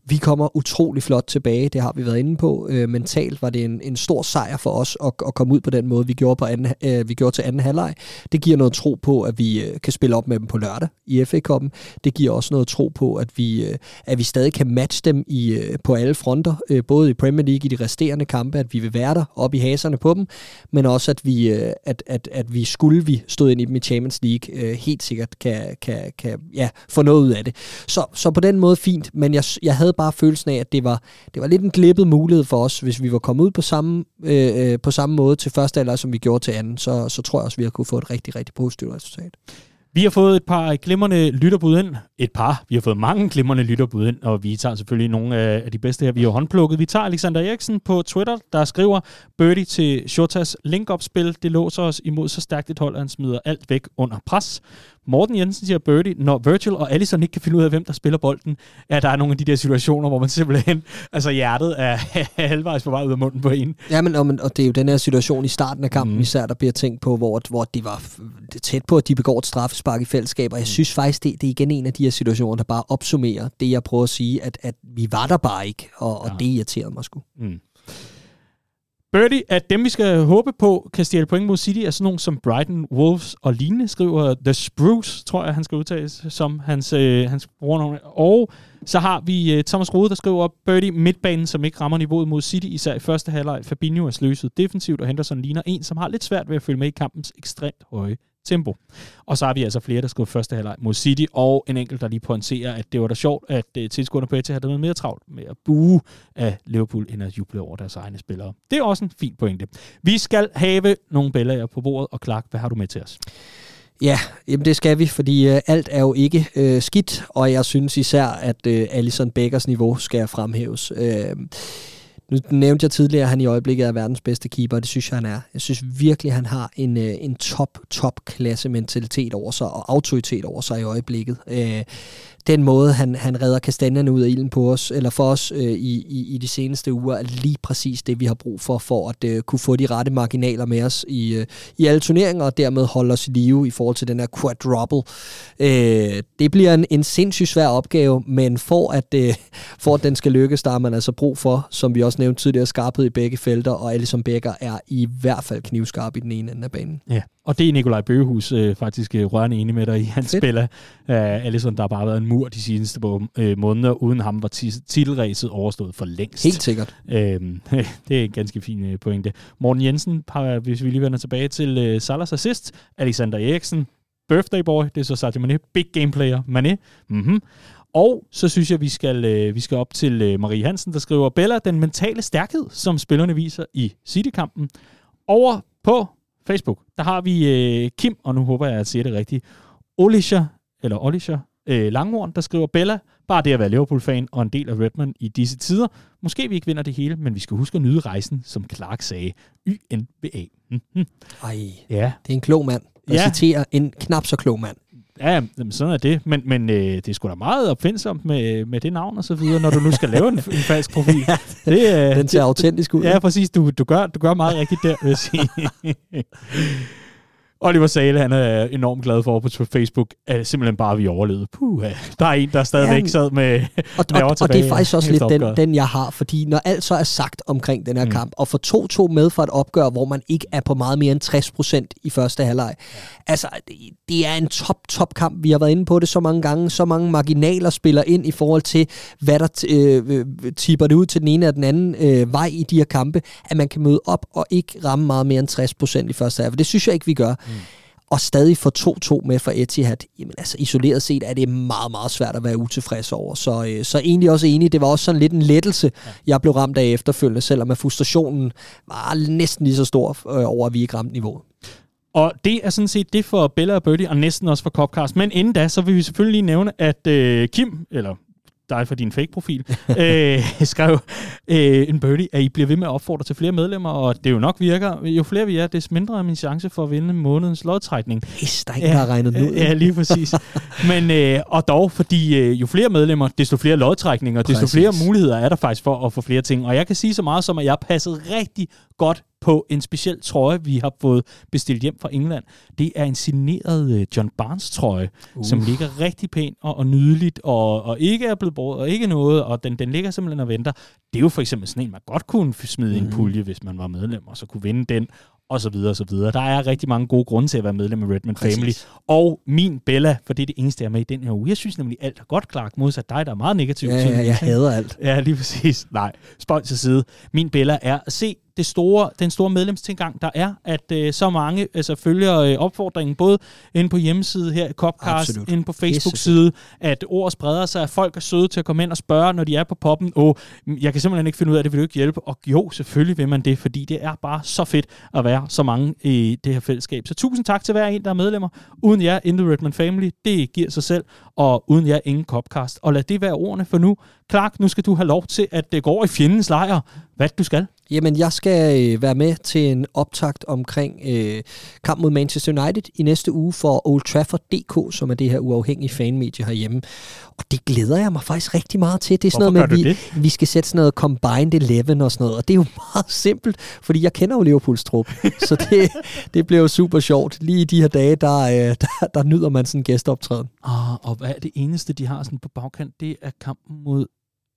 Vi kommer utrolig flot tilbage, det har vi været inde på. Øh, mentalt var det en, en stor sejr for os at, at komme ud på den måde, vi gjorde, på anden, øh, vi gjorde til anden halvleg. Det giver noget tro på, at vi øh, kan spille op med dem på lørdag i FA Cup'en. Det giver også noget tro på, at vi, øh, at vi stadig kan matche dem i, øh, på alle fronter, øh, både i Premier League i de resterende kampe, at vi vil være der op i haserne på dem, men også at vi, at, at, at vi skulle vi stod ind i dem i Champions League, helt sikkert kan, kan, kan ja, få noget ud af det. Så, så på den måde fint, men jeg, jeg havde bare følelsen af, at det var, det var lidt en glippet mulighed for os, hvis vi var kommet ud på samme, øh, øh på samme måde til første alder, som vi gjorde til anden, så, så tror jeg også, vi har kunne få et rigtig, rigtig positivt resultat. Vi har fået et par glimrende lytterbud ind. Et par. Vi har fået mange glimrende lytterbud ind, og vi tager selvfølgelig nogle af de bedste her. Vi har håndplukket. Vi tager Alexander Eriksen på Twitter, der skriver, Birdie til Shotas link-opspil, Det låser os imod så stærkt et hold, at han smider alt væk under pres. Morten Jensen siger birdie, når Virgil og Allison ikke kan finde ud af, hvem der spiller bolden, er der nogle af de der situationer, hvor man simpelthen, altså hjertet er halvvejs på vej ud af munden på en. Ja, men, og, og det er jo den her situation i starten af kampen, mm. især der bliver tænkt på, hvor, hvor det var tæt på, at de begår et straffespark i fællesskab, og jeg mm. synes faktisk, det, det er igen en af de her situationer, der bare opsummerer det, jeg prøver at sige, at, at vi var der bare ikke, og, og ja. det irriterede mig sgu. Mm. Birdie, at dem, vi skal håbe på, kan stjæle point mod City, er sådan nogen som Brighton, Wolves og lignende, skriver The Spruce, tror jeg, han skal udtages som hans, øh, hans brugernavn. Og så har vi øh, Thomas Rode, der skriver Birdie midtbanen, som ikke rammer niveauet mod City, især i første halvleg. Fabinho er sløset defensivt, og Henderson ligner en, som har lidt svært ved at følge med i kampens ekstremt høje tempo. Og så har vi altså flere, der skulle første halvleg mod City, og en enkelt, der lige pointerer, at det var da sjovt, at uh, tilskuerne på Etihad havde mere travlt med at bue af Liverpool, end at juble over deres egne spillere. Det er også en fin pointe. Vi skal have nogle billeder på bordet, og Clark, hvad har du med til os? Ja, jamen det skal vi, fordi øh, alt er jo ikke øh, skidt, og jeg synes især, at øh, Alison Beggers niveau skal fremhæves. Øh, nu nævnte jeg tidligere, at han i øjeblikket er verdens bedste keeper, og det synes jeg, han er. Jeg synes virkelig, han har en, øh, en top, top klasse mentalitet over sig, og autoritet over sig i øjeblikket. Øh, den måde, han, han redder kastanjerne ud af ilden på os, eller for os øh, i, i, i de seneste uger, er lige præcis det, vi har brug for, for at øh, kunne få de rette marginaler med os i, øh, i alle turneringer, og dermed holde os i live i forhold til den her quadruple. Øh, det bliver en, en sindssygt svær opgave, men for at, øh, for at den skal lykkes, der har man altså brug for, som vi også nævnte tidligere, skarphed i begge felter, og Alisson Becker er i hvert fald knivskarp i den ene ende af banen. Ja, og det er Nikolaj Bøgehus øh, faktisk øh, rørende enig med dig i. Han Fedt. spiller øh, Alisson, der har bare været en mur de seneste øh, måneder. Uden ham var ti- titelræset overstået for længst. Helt sikkert. Øhm, det er en ganske fin øh, pointe. Morten Jensen, hvis vi lige vender tilbage til øh, Salas assist. Alexander Eriksen, birthday boy, det er så Sadio Mane. Big game player, Mane. Mm-hmm. Og så synes jeg, vi skal, øh, vi skal op til øh, Marie Hansen, der skriver, Bella, den mentale stærkhed, som spillerne viser i City-kampen. Over på Facebook, der har vi øh, Kim, og nu håber jeg, at jeg siger det rigtigt, Olisha, eller Olisha, øh, Langhorn, der skriver, Bella, bare det at være Liverpool-fan og en del af Redmond i disse tider. Måske vi ikke vinder det hele, men vi skal huske at nyde rejsen, som Clark sagde. YNBA. Mm-hmm. Ej, Ja, det er en klog mand. Jeg Ja. citerer en knap så klog mand. Ja jamen, sådan er det. Men, men øh, det er sgu da meget opfindsomt med, med det navn og så videre, når du nu skal lave en, en falsk profil. det, øh, Den ser autentisk ud. Ja, præcis. Du, du, gør, du gør meget rigtigt der, vil jeg sige. Oliver Sale, han er enormt glad for på Facebook, at simpelthen bare vi overlevede. Puh, der er en, der stadigvæk Ja. sad med Og, nerver og, og det er faktisk også lidt den, opgøret. den, jeg har, fordi når alt så er sagt omkring den her mm. kamp, og få 2-2 med for et opgør, hvor man ikke er på meget mere end 60% i første halvleg, ja. altså, det, det er en top, top kamp. Vi har været inde på det så mange gange, så mange marginaler spiller ind i forhold til, hvad der t- øh, tipper det ud til den ene eller den anden øh, vej i de her kampe, at man kan møde op og ikke ramme meget mere end 60% i første halvleg. Det synes jeg ikke, vi gør. Mm og stadig få 2-2 med for Etihad, jamen altså isoleret set er det meget, meget svært at være utilfreds over. Så, øh, så egentlig også enig, det var også sådan lidt en lettelse, ja. jeg blev ramt af efterfølgende, selvom at frustrationen var næsten lige så stor øh, over, at vi ikke ramte niveauet. Og det er sådan set det for Bella og Birdie, og næsten også for Copcast. Men inden da, så vil vi selvfølgelig lige nævne, at øh, Kim, eller dig for din fake-profil, øh, skrev øh, en birdie, at I bliver ved med at opfordre til flere medlemmer, og det jo nok virker. Jo flere vi er, des mindre er min chance for at vinde månedens lodtrækning. Pis, der er ikke, har regnet ud. Ja, lige præcis. Men, øh, og dog, fordi øh, jo flere medlemmer, desto flere lodtrækninger, desto Præcis. flere muligheder er der faktisk for at få flere ting. Og jeg kan sige så meget som, at jeg passet rigtig godt på en speciel trøje, vi har fået bestilt hjem fra England. Det er en signeret øh, John Barnes trøje, uh. som ligger rigtig pænt og, og nydeligt, og, og ikke er blevet brugt, og ikke noget, og den, den ligger simpelthen og venter. Det er jo for eksempel sådan en, man godt kunne smide i en pulje, hvis man var medlem, og så kunne vinde den, og så videre, og så videre. Der er rigtig mange gode grunde til at være medlem af Redmond Præcis. Family. Og min Bella, for det er det eneste, jeg er med i den her uge. Jeg synes nemlig alt er godt, Clark, modsat dig, der er meget negativ. Ja, ja, jeg hader alt. Ja, lige præcis. Nej, spøj til side. Min Bella er at se det store, den store medlemstilgang, der er, at øh, så mange altså, følger øh, opfordringen, både inde på hjemmeside her i Copcast, Absolut. inde på Facebook-side, at ord spreder sig, at folk er søde til at komme ind og spørge, når de er på poppen, og jeg kan simpelthen ikke finde ud af det, vil du ikke hjælpe? Og jo, selvfølgelig vil man det, fordi det er bare så fedt at være så mange i det her fællesskab. Så tusind tak til hver en, der er medlemmer. Uden jer, in the Redman Family, det giver sig selv, og uden jer, ingen Copcast. Og lad det være ordene for nu. Clark, nu skal du have lov til at går over i fjendens lejr. Hvad du skal? Jamen, jeg skal øh, være med til en optakt omkring øh, kamp mod Manchester United i næste uge for Old Trafford.dk, som er det her uafhængige fanmedie herhjemme. Og det glæder jeg mig faktisk rigtig meget til. Det er sådan Hvorfor noget med, vi, vi skal sætte sådan noget Combined 11 og sådan noget. Og det er jo meget simpelt, fordi jeg kender jo Liverpools trup. så det, det bliver jo super sjovt. Lige i de her dage, der, øh, der, der nyder man sådan en gæsteoptræden. Ah, og hvad er det eneste, de har sådan på bagkant? Det er kampen mod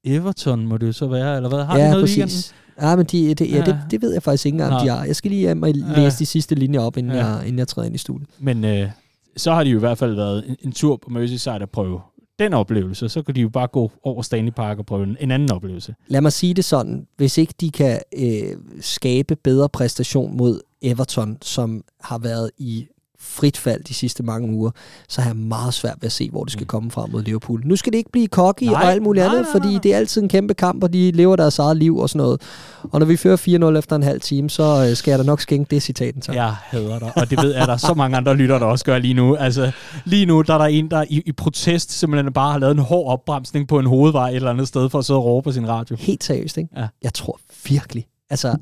Everton, må det jo så være, eller hvad? Har de ja, noget i weekenden? Ja, men de, det, ja, Ja. det, det ved jeg faktisk ikke engang, om de har. Jeg skal lige hjem og Ja. læse de sidste linjer op, inden, Ja. jeg, inden jeg træder ind i studiet. Men øh, så har de jo i hvert fald været en, en tur på Merseyside og prøve den oplevelse. Så kan de jo bare gå over Stanley Park og prøve en, en anden oplevelse. Lad mig sige det sådan. Hvis ikke de kan øh, skabe bedre præstation mod Everton, som har været i frit fald de sidste mange uger, så har jeg meget svært ved at se, hvor det skal komme fra mod Liverpool. Nu skal det ikke blive cocky og alt muligt nej, andet, nej, fordi nej. det er altid en kæmpe kamp, og de lever deres eget liv og sådan noget. Og når vi fører 4-0 efter en halv time, så øh, skal jeg da nok skænke det citat en tak. Jeg hader dig, og det ved jeg, der er så mange andre lytter, der også gør lige nu. Altså, lige nu der er der en, der i, i protest simpelthen bare har lavet en hård opbremsning på en hovedvej et eller andet sted, for at sidde og råbe på sin radio. Helt seriøst, ikke? Ja. Jeg tror virkelig. Altså,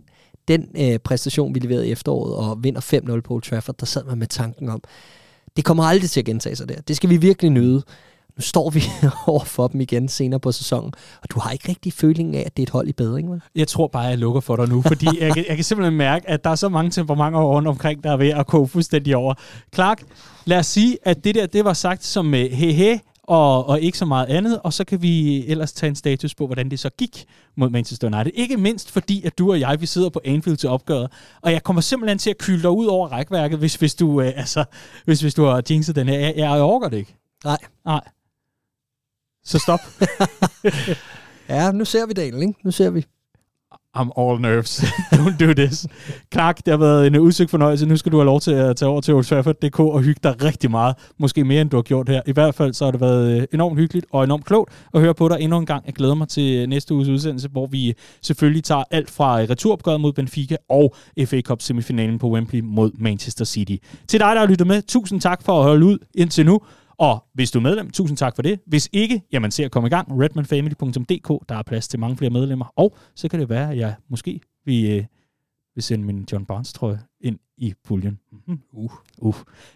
den øh, præstation, vi leverede i efteråret, og vinder 5-0 på Old Trafford, der sad man med tanken om, det kommer aldrig til at gentage sig der. Det skal vi virkelig nyde. Nu står vi over for dem igen senere på sæsonen, og du har ikke rigtig følingen af, at det er et hold i bedring, vel? Jeg tror bare, jeg lukker for dig nu, fordi jeg, kan- jeg kan simpelthen mærke, at der er så mange temperamenter rundt omkring, der er ved at koge fuldstændig over. Clark, lad os sige, at det der, det var sagt som øh, he he, og, og ikke så meget andet, og så kan vi ellers tage en status på, hvordan det så gik mod Manchester United. Ikke mindst fordi, at du og jeg, vi sidder på Anfield til opgøret, og jeg kommer simpelthen til at kylde dig ud over rækværket, hvis, hvis, du, øh, altså, hvis, hvis du har jinxet den her. Jeg, jeg overgår det ikke. Nej. Nej. Så stop. Ja, nu ser vi Daniel, ikke? Nu ser vi. I'm all nerves. Don't do this. Clark, det har været en udsøgt fornøjelse. Nu skal du have lov til at tage over til oldtrafford.dk og hygge dig rigtig meget. Måske mere, end du har gjort her. I hvert fald så har det været øh, enormt hyggeligt og enormt klogt at høre på dig endnu en gang. Jeg glæder mig til øh, næste uges udsendelse, hvor vi øh, selvfølgelig tager alt fra returopgøret mod Benfica og FA Cup semifinalen på Wembley mod Manchester City. Til dig, der har lyttet med, tusind tak for at holde ud indtil nu. Og hvis du er medlem, tusind tak for det. Hvis ikke, jamen se at komme i gang. redmanfamily.dk, der er plads til mange flere medlemmer. Og så kan det være, at jeg måske vil, øh, vil sende min John Barnes trøje ind i puljen. Mm-hmm. Uh, uh.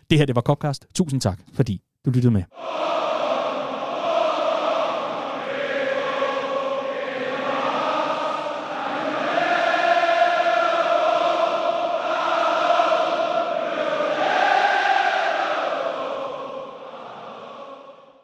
Det her, det var Copcast. Tusind tak, fordi du lyttede med.